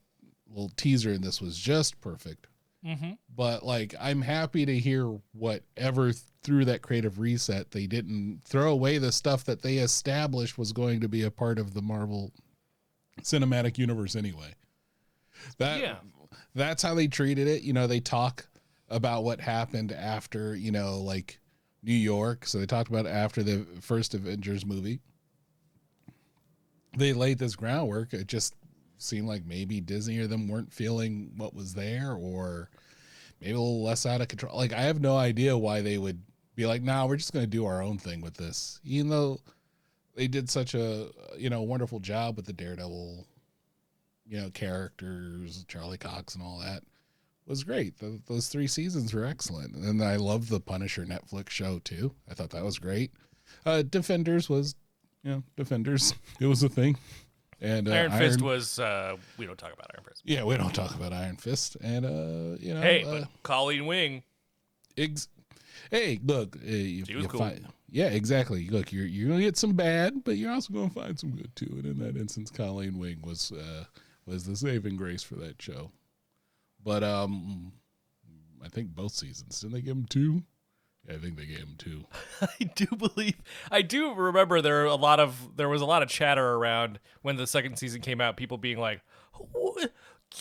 little teaser in this was just perfect. Mm-hmm. But like I'm happy to hear whatever through that creative reset they didn't throw away the stuff that they established was going to be a part of the Marvel cinematic universe anyway. That Yeah. that's how they treated it. You know, they talk about what happened after, you know, like New York. So they talked about after the first Avengers movie. They laid this groundwork. It just seemed like maybe Disney or them weren't feeling what was there or maybe a little less out of control. Like I have no idea why they would be like, "Nah, we're just going to do our own thing with this." Even though they did such a, you know, wonderful job with the Daredevil you know, characters, Charlie Cox and all that was great. Th those three seasons were excellent. And I love the Punisher Netflix show too. I thought that was great. Uh, Defenders was, you know, Defenders. It was a thing. And uh, Iron Fist was. Uh, we don't talk about Iron Fist. yeah, we don't talk about Iron Fist. And, uh, you know, Hey, uh, but Colleen Wing. ex- hey, look, uh, you, She was you cool. find- yeah, exactly. Look, you're, you're to get some bad, but you're also to find some good too. And in that instance, Colleen Wing was, uh, was the saving grace for that show. But um, I think both seasons didn't they give him two? I think they gave him two. I do believe I do remember there are a lot of there was a lot of chatter around when the second season came out. People being like, "What?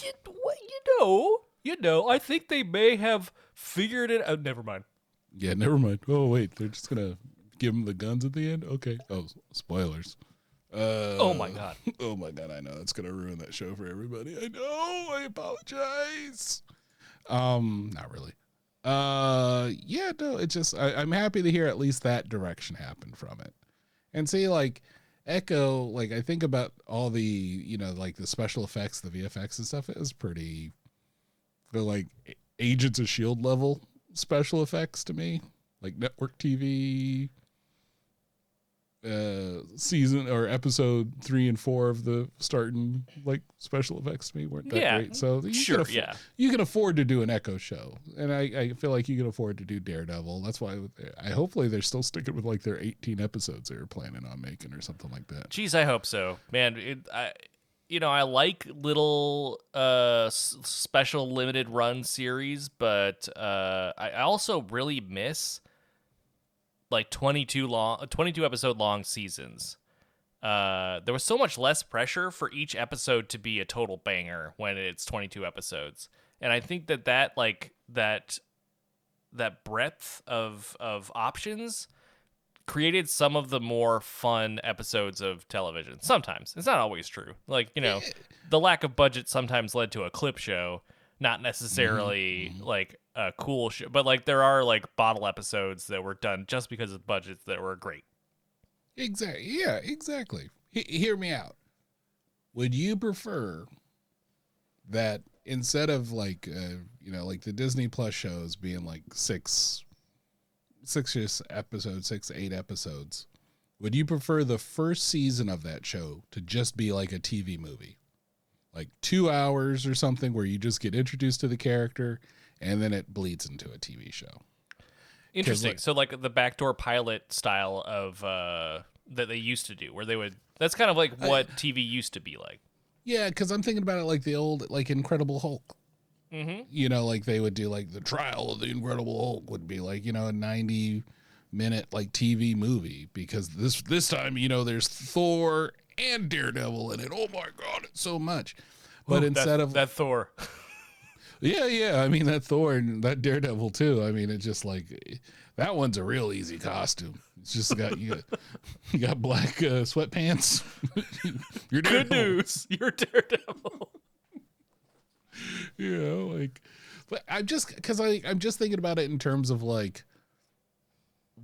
You, what, you know, you know." I think they may have figured it out. Never mind. Yeah, never mind. Oh wait, they're just gonna give him the guns at the end. Okay. Oh, spoilers. Uh, Oh my god. Oh my god, I know that's gonna ruin that show for everybody. I know. I apologize. Um, not really. Uh, yeah, no. It's just I, I'm happy to hear at least that direction happen from it, and see like Echo. Like I think about all the you know like the special effects, the VFX and stuff. It was pretty. Feel like Agents of Shield level special effects to me, like network TV uh season or episode three and four of the starting like special effects to me weren't that Yeah, great. So you sure, can aff- yeah. you can afford to do an Echo show, and I, I feel like you can afford to do Daredevil. That's why I hopefully they're still sticking with like their 18 episodes they were planning on making or something like that. Jeez, I hope so, man. It, I, you know, I like little uh special limited run series, but uh, I I also really miss like 22 long 22 episode long seasons. Uh, there was so much less pressure for each episode to be a total banger when it's 22 episodes. And I think that that like that that breadth of of options created some of the more fun episodes of television. Sometimes. It's not always true. Like, you know, eh, eh. the lack of budget sometimes led to a clip show, not mm-hmm, necessarily mm-hmm. like a cool show, but like there are like bottle episodes that were done just because of budgets that were great. Exactly. Yeah, exactly. He- hear me out. Would you prefer that instead of like uh, you know like the Disney Plus shows being like six six episodes, six eight episodes, would you prefer the first season of that show to just be like a TV movie? Like 2 hours or something where you just get introduced to the character and then it bleeds into a TV show. Interesting. like- so like the backdoor pilot style of uh that they used to do where they would that's kind of like what TV used to be like. Yeah, because I'm thinking about it like the old, like Incredible Hulk. Mm-hmm. You know, like they would do like the trial of the Incredible Hulk would be like you know a 90 minute like TV movie because this this time you know there's Thor and Daredevil in it. Oh my god, it's so much. But Ooh, instead that, of that Thor. yeah, yeah, I mean that Thor and that Daredevil too. I mean it's just like that one's a real easy costume. It's just got you got, you got black uh, sweatpants. You're Good news. You're Daredevil. you know like but i'm just because i i'm just thinking about it in terms of like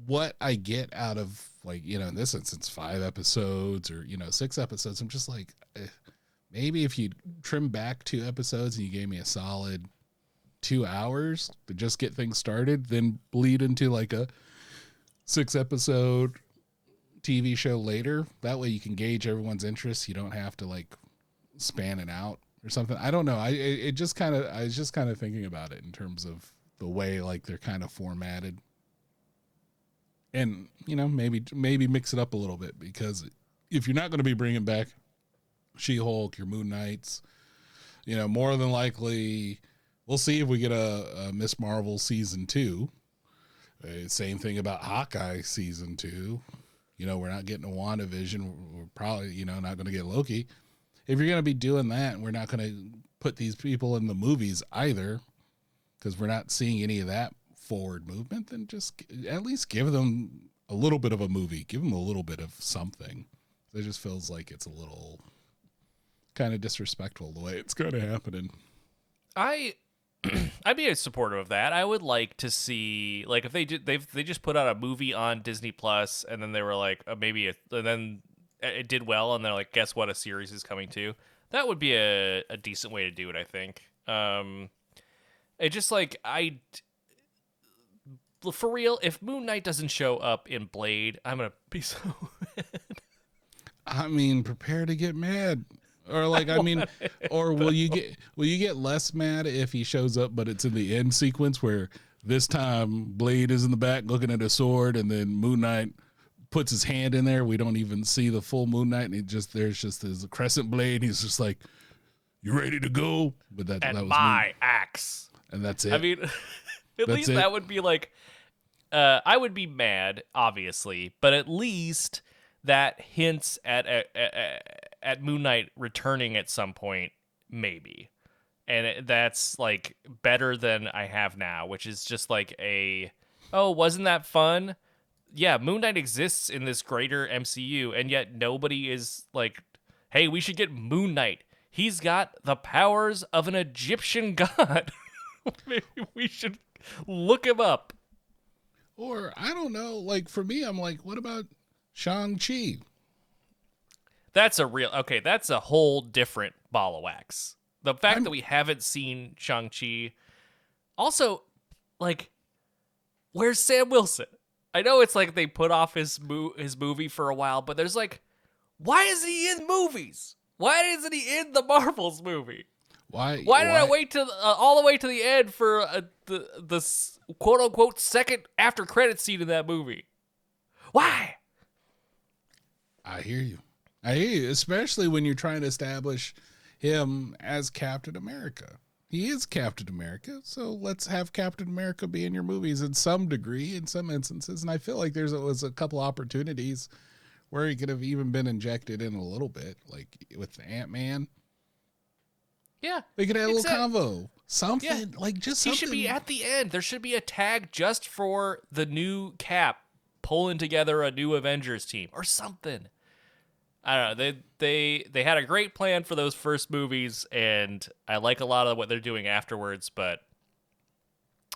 what i get out of like you know in this instance five episodes or you know six episodes i'm just like eh, maybe if you trim back two episodes and you gave me a solid two hours to just get things started then bleed into like a six episode tv show later that way you can gauge everyone's interest you don't have to like span it out or something. I don't know. I it, it just kind of I was just kind of thinking about it in terms of the way like they're kind of formatted, and you know maybe maybe mix it up a little bit because if you're not going to be bringing back She Hulk, your Moon Knights, you know more than likely we'll see if we get a, a Miss Marvel season two. Uh, same thing about Hawkeye season two. You know we're not getting a WandaVision. We're probably you know not going to get Loki if you're going to be doing that, we're not going to put these people in the movies either because we're not seeing any of that forward movement, then just at least give them a little bit of a movie. Give them a little bit of something. It just feels like it's a little kind of disrespectful the way it's kind of happening. I I'd be a supporter of that. I would like to see like if they did they they just put out a movie on Disney Plus and then they were like uh, maybe a, and then it did well and they're like guess what a series is coming to. That would be a, a decent way to do it, I think. Um it just like I for real, if Moon Knight doesn't show up in Blade, I'm gonna be so mad. I mean, prepare to get mad. Or like I mean, or will you get will you get less mad if he shows up, but it's in the end sequence where this time Blade is in the back looking at a sword, and then Moon Knight puts his hand in there. We don't even see the full Moon Knight, and it just there's just this crescent blade. He's just like, "You ready to go?" But that and that was my Moon, axe. and that's it. I mean, at That's least it. that would be like uh, I would be mad, obviously, but at least that hints at at, at, at Moon Knight returning at some point, maybe, and that's like better than I have now, which is just like a oh, wasn't that fun? Yeah, Moon Knight exists in this greater MCU, and yet nobody is like, hey, we should get Moon Knight. He's got the powers of an Egyptian god. Maybe we should look him up. Or I don't know. Like for me, I'm like, what about Shang Chi? That's a real okay. That's a whole different ball of wax. The fact I'm- that we haven't seen Shang Chi, also, like, where's Sam Wilson? I know it's like they put off his mo- his movie for a while, but there's like, why is he in movies? Why isn't he in the Marvels movie? Why? Why did I wait to uh, all the way to the end for uh, the the s- quote unquote second after credit scene in that movie? Why? I hear you. I you, especially when you're trying to establish him as Captain America. He is Captain America, so let's have Captain America be in your movies in some degree, in some instances. And I feel like there's was a couple opportunities where he could have even been injected in a little bit, like with Ant Man. Yeah, They could have a little convo, something like just he something. should be at the end. There should be a tag just for the new Cap pulling together a new Avengers team or something. I don't know. They they they had a great plan for those first movies, and I like a lot of what they're doing afterwards. But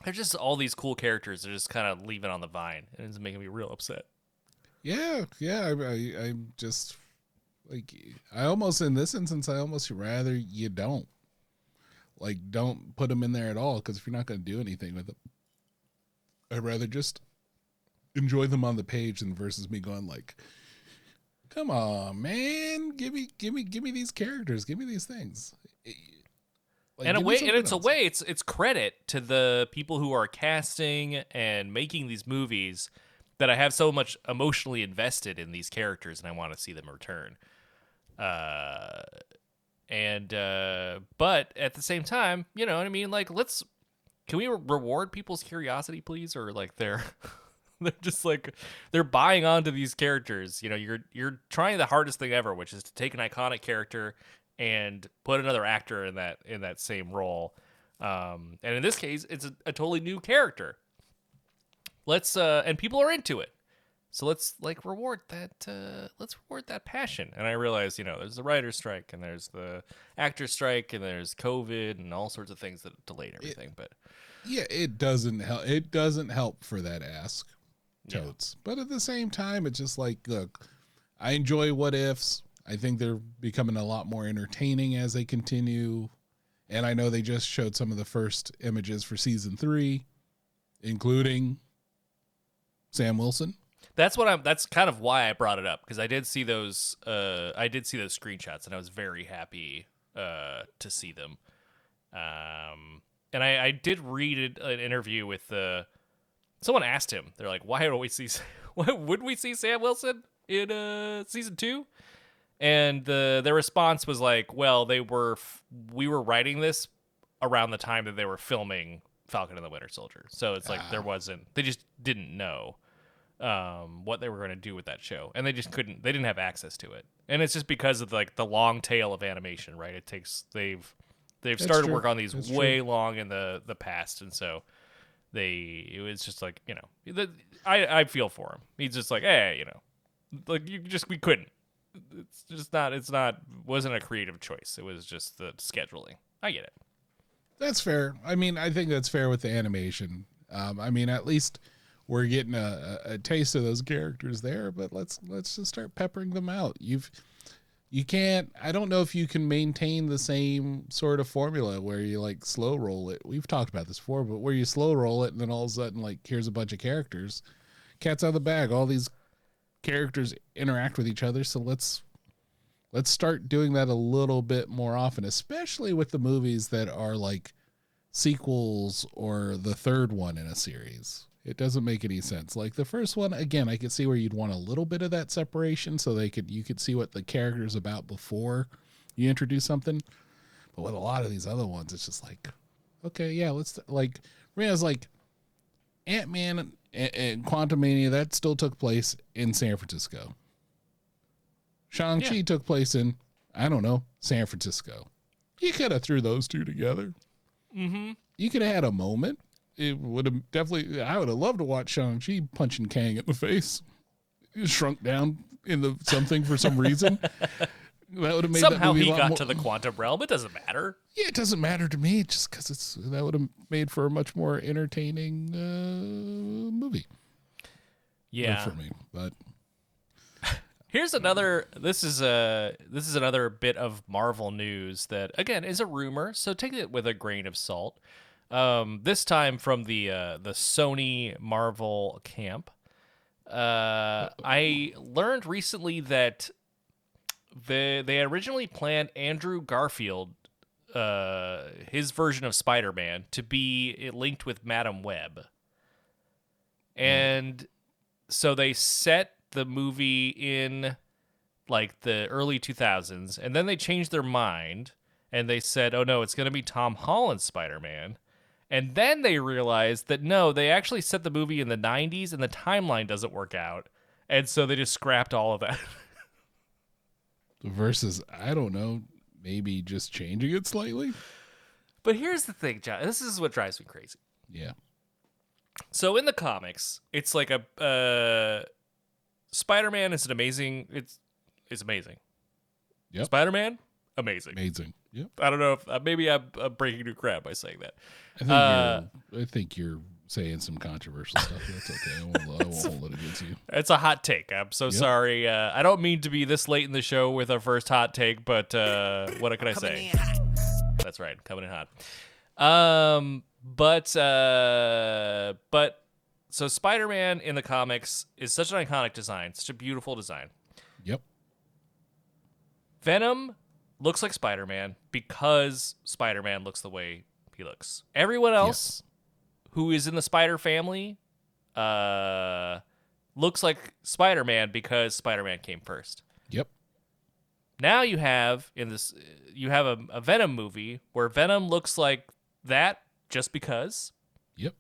they're just all these cool characters. They're just kind of leaving on the vine, and it's making me real upset. Yeah, yeah. I, I, I'm just like I almost in this instance, I almost rather you don't like don't put them in there at all because if you're not going to do anything with them, I'd rather just enjoy them on the page than versus me going like, "Come on, man, give me, give me, give me these characters, give me these things." Like, and a way, and it's a way, it's it's credit to the people who are casting and making these movies that I have so much emotionally invested in these characters, and I want to see them return. Uh, and uh, but at the same time, you know what I mean? Like, let's can we reward people's curiosity, please, or like they're. They're just like they're buying onto these characters. You know, you're you're trying the hardest thing ever, which is to take an iconic character and put another actor in that in that same role. Um, and in this case, it's a, a totally new character. Let's uh, and people are into it, so let's like reward that. Uh, let's reward that passion. And I realize, you know, there's the writer's strike, and there's the actor strike, and there's COVID, and all sorts of things that delayed everything. but yeah, it doesn't help. It doesn't help for that ask Yeah. But at the same time, it's just like, look, I enjoy what ifs. I think they're becoming a lot more entertaining as they continue. And I know they just showed some of the first images for season three, including Sam Wilson. That's what I'm. That's kind of why I brought it up because I did see those. Uh, I did see those screenshots, and I was very happy uh, to see them. Um, and I, I did read an interview with the. Someone asked him. They're like, "Why don't we see? Why would we see Sam Wilson in uh, season two? And the their response was like, "Well, they were. f- We were writing this around the time that they were filming Falcon and the Winter Soldier, so it's like there wasn't. They just didn't know." um, what they were going to do with that show, and they just couldn't. They didn't have access to it, and it's just because of like the long tail of animation, right? It takes they've they've That's started true. work on these That's way long in the the past, and so they it was just like you know the, I I feel for him. He's just like hey you know like you just we couldn't. It's just not. It's not. Wasn't a creative choice. It was just the scheduling. I get it. That's fair. I mean, I think that's fair with the animation. Um, I mean, at least we're getting a, a, a taste of those characters there. But let's let's just start peppering them out. You've you can't. I don't know if you can maintain the same sort of formula where you like slow roll it. We've talked about this before, but where you slow roll it and then all of a sudden like here's a bunch of characters, cat's out of the bag. All these characters interact with each other. So let's let's start doing that a little bit more often, especially with the movies that are like sequels or the third one in a series. It doesn't make any sense. Like the first one, again, I could see where you'd want a little bit of that separation so they could you could see what the character's about before you introduce something. But with a lot of these other ones, it's just like, okay, yeah, let's like Rihanna's like Ant Man and, and Quantumania that still took place in San Francisco. Shang Chi Yeah. took place in I don't know San Francisco. You could have threw those two together. Mm-hmm. You could have had a moment. It would have definitely. I would have loved to watch Shang Chi punching Kang in the face. Shrunk down in the something for some reason. that would have made Somehow he got more- to the quantum realm. It doesn't matter. Yeah, it doesn't matter to me just because it's that would have made for a much more entertaining uh, movie Yeah. for me. But Here's another. This is a. This is another bit of Marvel news that again is a rumor, so take it with a grain of salt. Um, this time from the uh, the Sony Marvel camp. Uh, I learned recently that they they originally planned Andrew Garfield, uh, his version of Spider Man, to be linked with Madame Web, and so they set the movie in like the early 2000s and then they changed their mind and they said oh no it's going to be tom holland's spider-man and then they realized that no they actually set the movie in the 90s and the timeline doesn't work out and so they just scrapped all of that versus, I don't know, maybe just changing it slightly. but here's the thing john this is what drives me crazy Yeah, So in the comics, it's like a uh, Spider-Man is an amazing. It's it's amazing. Yeah. Spider-Man, amazing. amazing. Yep. I don't know if uh, maybe I'm, I'm breaking new ground by saying that. I think Uh, you're. I think you're saying some controversial stuff. That's okay. I won't, I won't hold it against you. It's a hot take. I'm so sorry. Uh, I don't mean to be this late in the show with our first hot take, but uh, what can I say? That's right, coming in hot. Um, but uh, but so Spider-Man in the comics is such an iconic design, such a beautiful design. Yep. Venom looks like Spider Man because Spider Man looks the way he looks. Everyone else who is in the Spider family uh, looks like Spider Man because Spider Man came first. Yep. Now you have in this, you have a, a Venom movie where Venom looks like that just because Yep.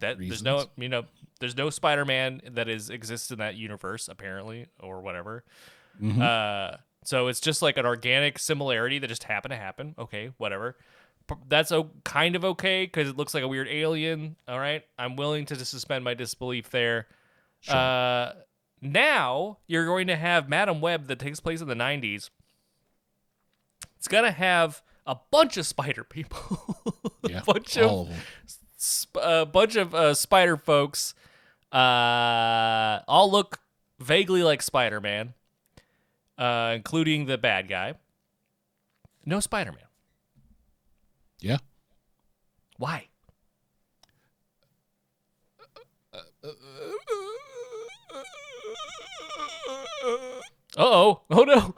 that there's no you know there's no Spider-Man that is exists in that universe apparently or whatever. Mm-hmm. Uh, so it's just like an organic similarity that just happened to happen. Okay, whatever. That's o- kind of okay because it looks like a weird alien. All right, I'm willing to just suspend my disbelief there. Uh, now you're going to have Madame Web that takes place in the 90s. It's gonna have a bunch of spider people, Yeah. a bunch of sp- a bunch of uh, spider folks uh, all look vaguely like Spider-Man, uh, including the bad guy. No Spider-Man. Yeah. Why? Uh-oh. Oh no.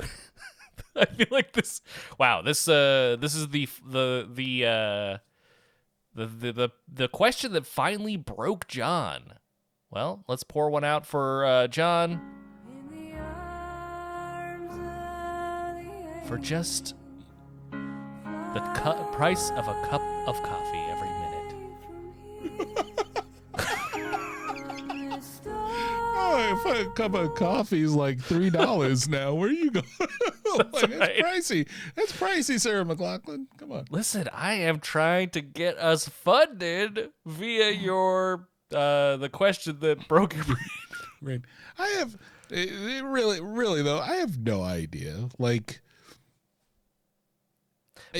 I feel like this Wow, this uh this is the the the uh the the the, the question that finally broke John. Well, let's pour one out for uh John for just the cu- price of a cup of coffee every minute. Oh, if a cup of coffee is like three dollars now, where are you going? like, that's right. pricey. That's pricey, Sarah McLachlan. Come on. Listen, I am trying to get us funded via your uh the question that broke your brain. I have it, it really, really though. I have no idea. Like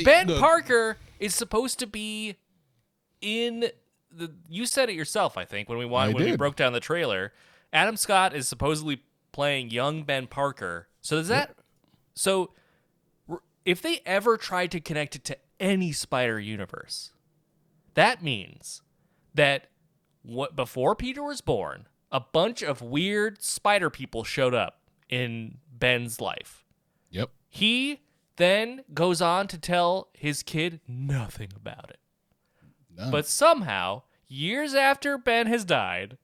Ben look, Parker is supposed to be in the you said it yourself, I think, when we I when we broke down the trailer. Adam Scott is supposedly playing young Ben Parker. So does that so if they ever tried to connect it to any Spider universe, that means that what before Peter was born, a bunch of weird spider people showed up in Ben's life. Yep. He then goes on to tell his kid nothing about it. No. But somehow, years after Ben has died,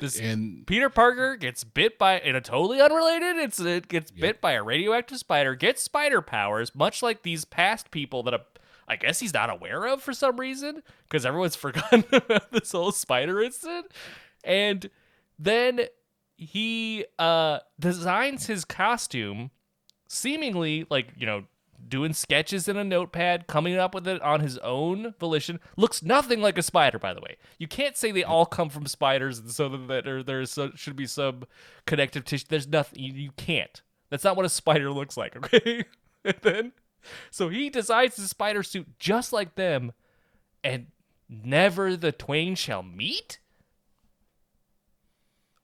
this and Peter Parker gets bit by in a totally unrelated incident, gets bit by a radioactive spider, gets spider powers, much like these past people that uh, I guess he's not aware of for some reason because everyone's forgotten about this whole spider incident. And then he uh, designs his costume seemingly like, you know, doing sketches in a notepad, coming up with it on his own volition. Looks nothing like a spider, by the way. You can't say they all come from spiders, and so that there should be some connective tissue. There's nothing. You, you can't. That's not what a spider looks like. Okay, and then so he designs the spider suit just like them, and never the twain shall meet.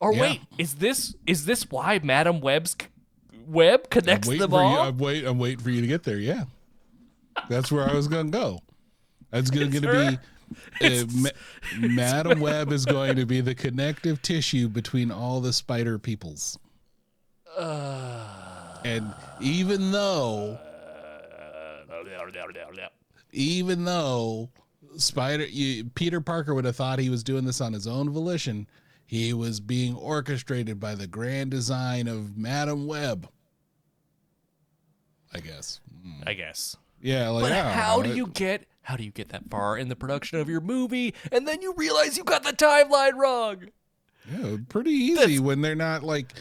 Or Yeah. wait, is this is this why Madame Web's web connects them for you. all? I'm wait. I'm waiting for you to get there. Yeah, that's where I was gonna go. That's gonna, gonna her- be. Uh, Ma- Madame Web is going to be the connective tissue between all the spider peoples. and even though, even though Spider you, Peter Parker would have thought he was doing this on his own volition, he was being orchestrated by the grand design of Madame Web. I guess. Hmm. I guess. Yeah, like But how do It- you get how do you get that far in the production of your movie and then you realize you got the timeline wrong? Yeah, pretty easy when they're not like,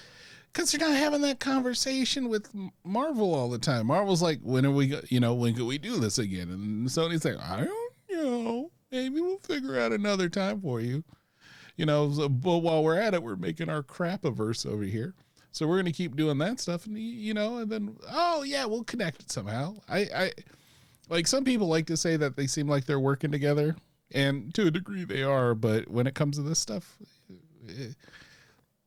because they're not having that conversation with Marvel all the time. Marvel's like, when are we, you know, when can we do this again? And Sony's like, I don't know. Maybe we'll figure out another time for you. You know, so, but while we're at it, we're making our crap crapaverse over here. So we're gonna keep doing that stuff, and you know, and then oh yeah, we'll connect it somehow. I, I like some people like to say that they seem like they're working together, and to a degree they are. But when it comes to this stuff, eh,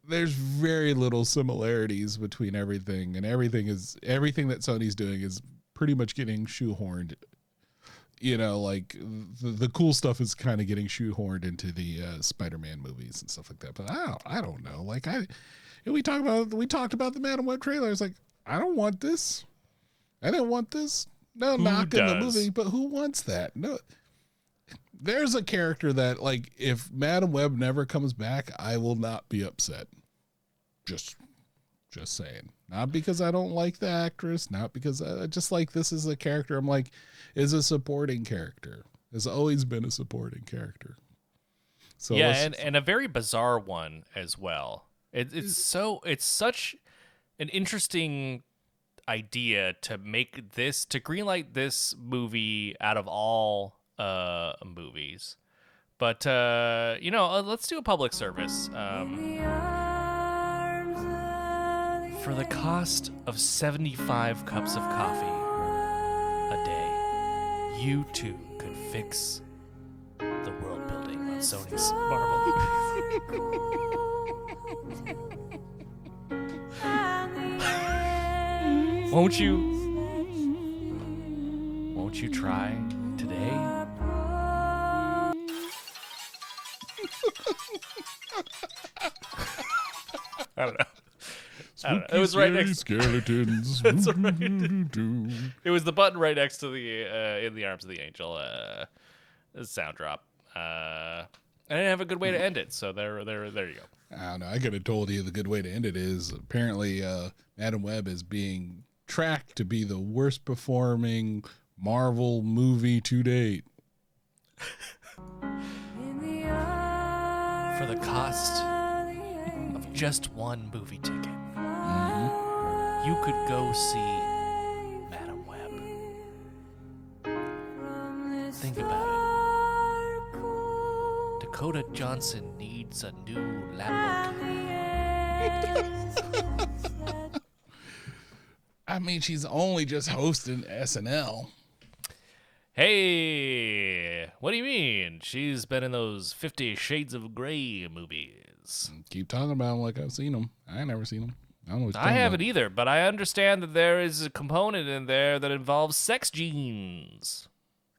there's very little similarities between everything, and everything is everything that Sony's doing is pretty much getting shoehorned. You know, like the, the cool stuff is kind of getting shoehorned into the uh, Spider-Man movies and stuff like that. But I don't, I don't know. Like I, we talked about we talked about the Madame Web trailer. It's like I don't want this. I didn't want this. No, Who knock in the movie, but who wants that? No, there's a character that like if Madame Web never comes back, I will not be upset. Just just saying. Not because I don't like the actress, not because I I just like this is a character I'm like is a supporting character. Has always been a supporting character. So yeah, let's- and, and a very bizarre one as well. It, it's so it's such an interesting idea to make this to greenlight this movie out of all uh movies. But uh you know, uh, let's do a public service. Um for the cost of 75 cups of coffee a day, you too could fix the world building on Sony's Marvel. Won't you? Won't you try today? I don't know. I don't know. It was right next. skeletons. That's right. It was the button right next to the uh, "In the Arms of the Angel" uh, sound drop. Uh, I didn't have a good way to end it, so there, there, there you go. I don't know. I could have told you the good way to end it is apparently uh, Madame Web is being tracked to be the worst performing Marvel movie to date. For the cost of just one movie ticket, you could go see Madame Web. Think about it. Dakota Johnson needs a new Lamborghini. I mean, she's only just hosting SNL. Hey, what do you mean? She's been in those Fifty Shades of Grey movies. Keep talking about them like I've seen them. I ain't never seen them. I don't know I haven't about. either, but I understand that there is a component in there that involves sex genes.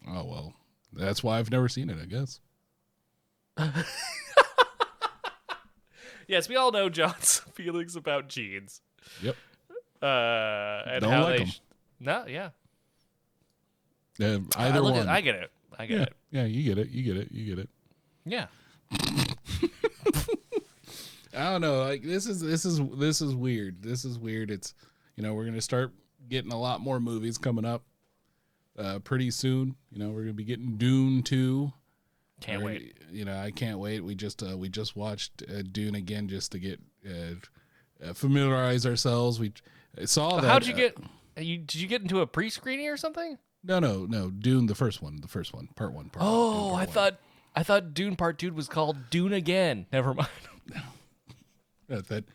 Oh well, that's why I've never seen it. I guess. Yes, we all know John's feelings about genes. Yep. Uh, and Don't how like they. sh- no, yeah. Uh, either one. At, I get it. I get yeah, it. yeah, you get it. You get it. You get it. Yeah. I don't know. Like this is this is this is weird. This is weird. It's you know we're gonna start getting a lot more movies coming up. uh, pretty soon. You know, we're gonna be getting Dune two. Can't wait. You know, I can't wait. We just uh, we just watched uh, Dune again just to get uh, uh, familiarize ourselves. We saw that. How'd you uh, get? You did you get into a pre-screening or something? No, no, no. Dune, the first one, the first one, part one. Part one, Oh, part I one. thought I thought Dune Part Two was called Dune again. Never mind. That, that.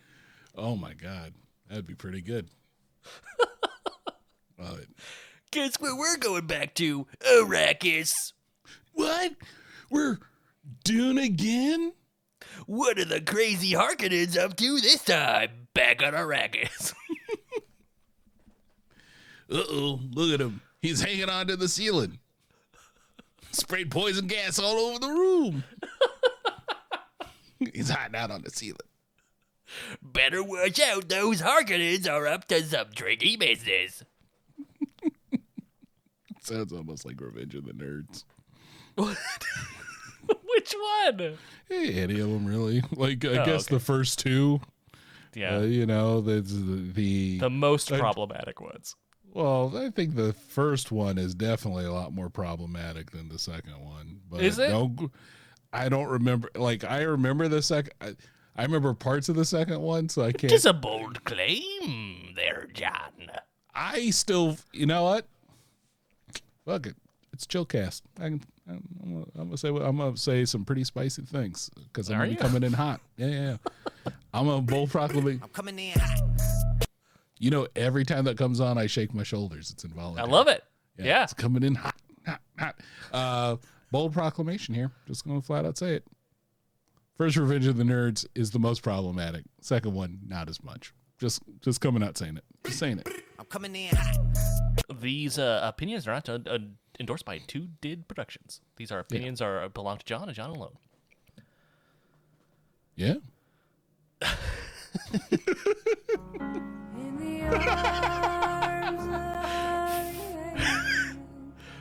Oh my god, that'd be pretty good. Love it. Guess where we're going back to? Arrakis. What? We're Dune again? What are the crazy Harkonnens up to this time? Back on Arrakis. Uh oh, look at him. He's hanging on to the ceiling. Sprayed poison gas all over the room. He's hiding out on the ceiling. Better watch out. Those Harkonnens are up to some tricky business. Sounds almost like Revenge of the Nerds. Which one? Hey, any of them really? Like I Oh, guess okay. the first two. Yeah, Uh, you know, the, the the most I- problematic ones. well. I think the first one is definitely a lot more problematic than the second one. But Is it? don't- I don't remember. Like I remember the second. I, I remember parts of the second one, so I can't. It's a bold claim, there, John. I still, you know what? Fuck it, it's Chillcast. I can, I'm, I'm, gonna, say I'm gonna say some pretty spicy things because I'm Are gonna be coming in hot. Yeah, yeah. yeah. I'm a bold proclamation. I'm coming in hot. You know, every time that comes on, I shake my shoulders. It's involuntary. I love it. Yeah. it's coming in hot, hot, hot. Uh, bold proclamation here. Just gonna flat out say it. First Revenge of the Nerds is the most problematic. Second one, not as much. Just, just coming out saying it. Just saying it. I'm coming in. These uh, opinions are not uh, uh, endorsed by Two Did Productions. These are opinions are belong to John and John alone. Yeah.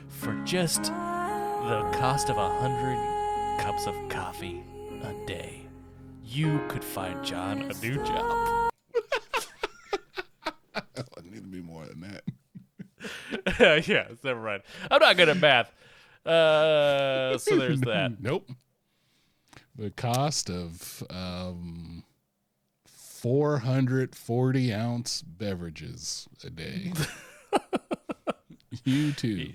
For just the cost of a hundred cups of coffee a day, you could find John a new job. I need to be more than that. yeah, never mind. I'm not good at math. Uh, so there's that. Nope. The cost of um, 440 ounce beverages a day. you too.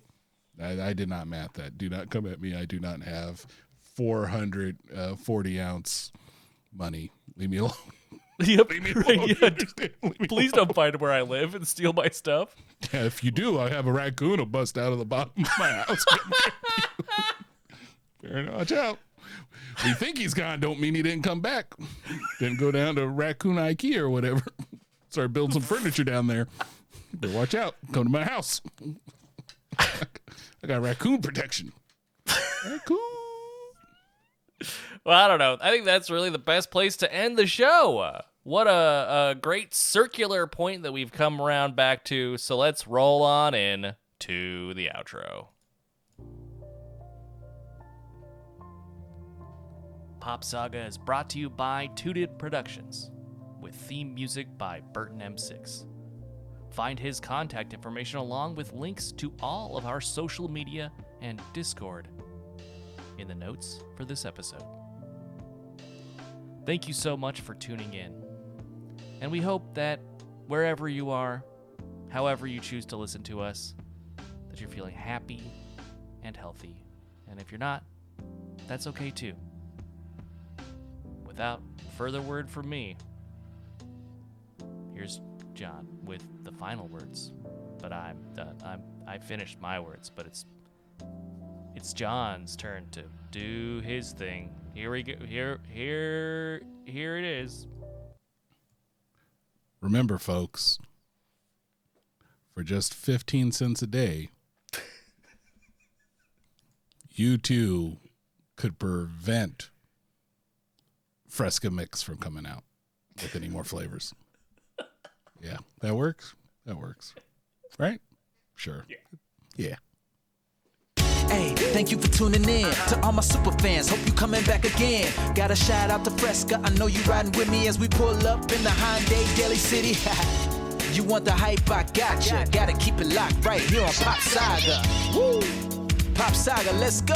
I, I did not math that. Do not come at me. I do not have 440 uh, ounce money. Leave me alone. Yep. Leave me alone. yeah, Leave me Please alone. don't find where I live and steal my stuff. Yeah, if you do, I have a raccoon will bust out of the bottom of my house. Better watch out. We think he's gone, don't mean he didn't come back. Didn't go down to Raccoon IKEA or whatever. Start building some furniture down there. Better watch out. Come to my house. I got raccoon protection. Raccoon. Well, I don't know. I think that's really the best place to end the show. What a, a great circular point that we've come around back to. So let's roll on in to the outro. Pop Saga is brought to you by Two Did Productions, with theme music by Burton M6. Find his contact information along with links to all of our social media and Discord in the notes for this episode. Thank you so much for tuning in. And we hope that wherever you are, however you choose to listen to us, that you're feeling happy and healthy. And if you're not, that's okay too. Without further word from me, here's John with the final words. But I'm done. I'm I finished my words, but it's it's John's turn to do his thing. Here we go. Here, here, here it is. Remember, folks, for just 15 cents a day, you too could prevent Fresca Mix from coming out with any more flavors. Yeah, that works. That works. Right? Sure. Yeah. Yeah. Hey, thank you for tuning in. To all my super fans, hope you coming back again. Got a shout out to Fresca. I know you riding with me as we pull up in the Hyundai Daly City. You want the hype? I gotcha. Gotta keep it locked right here on Pop Saga. Woo! Pop Saga, let's go.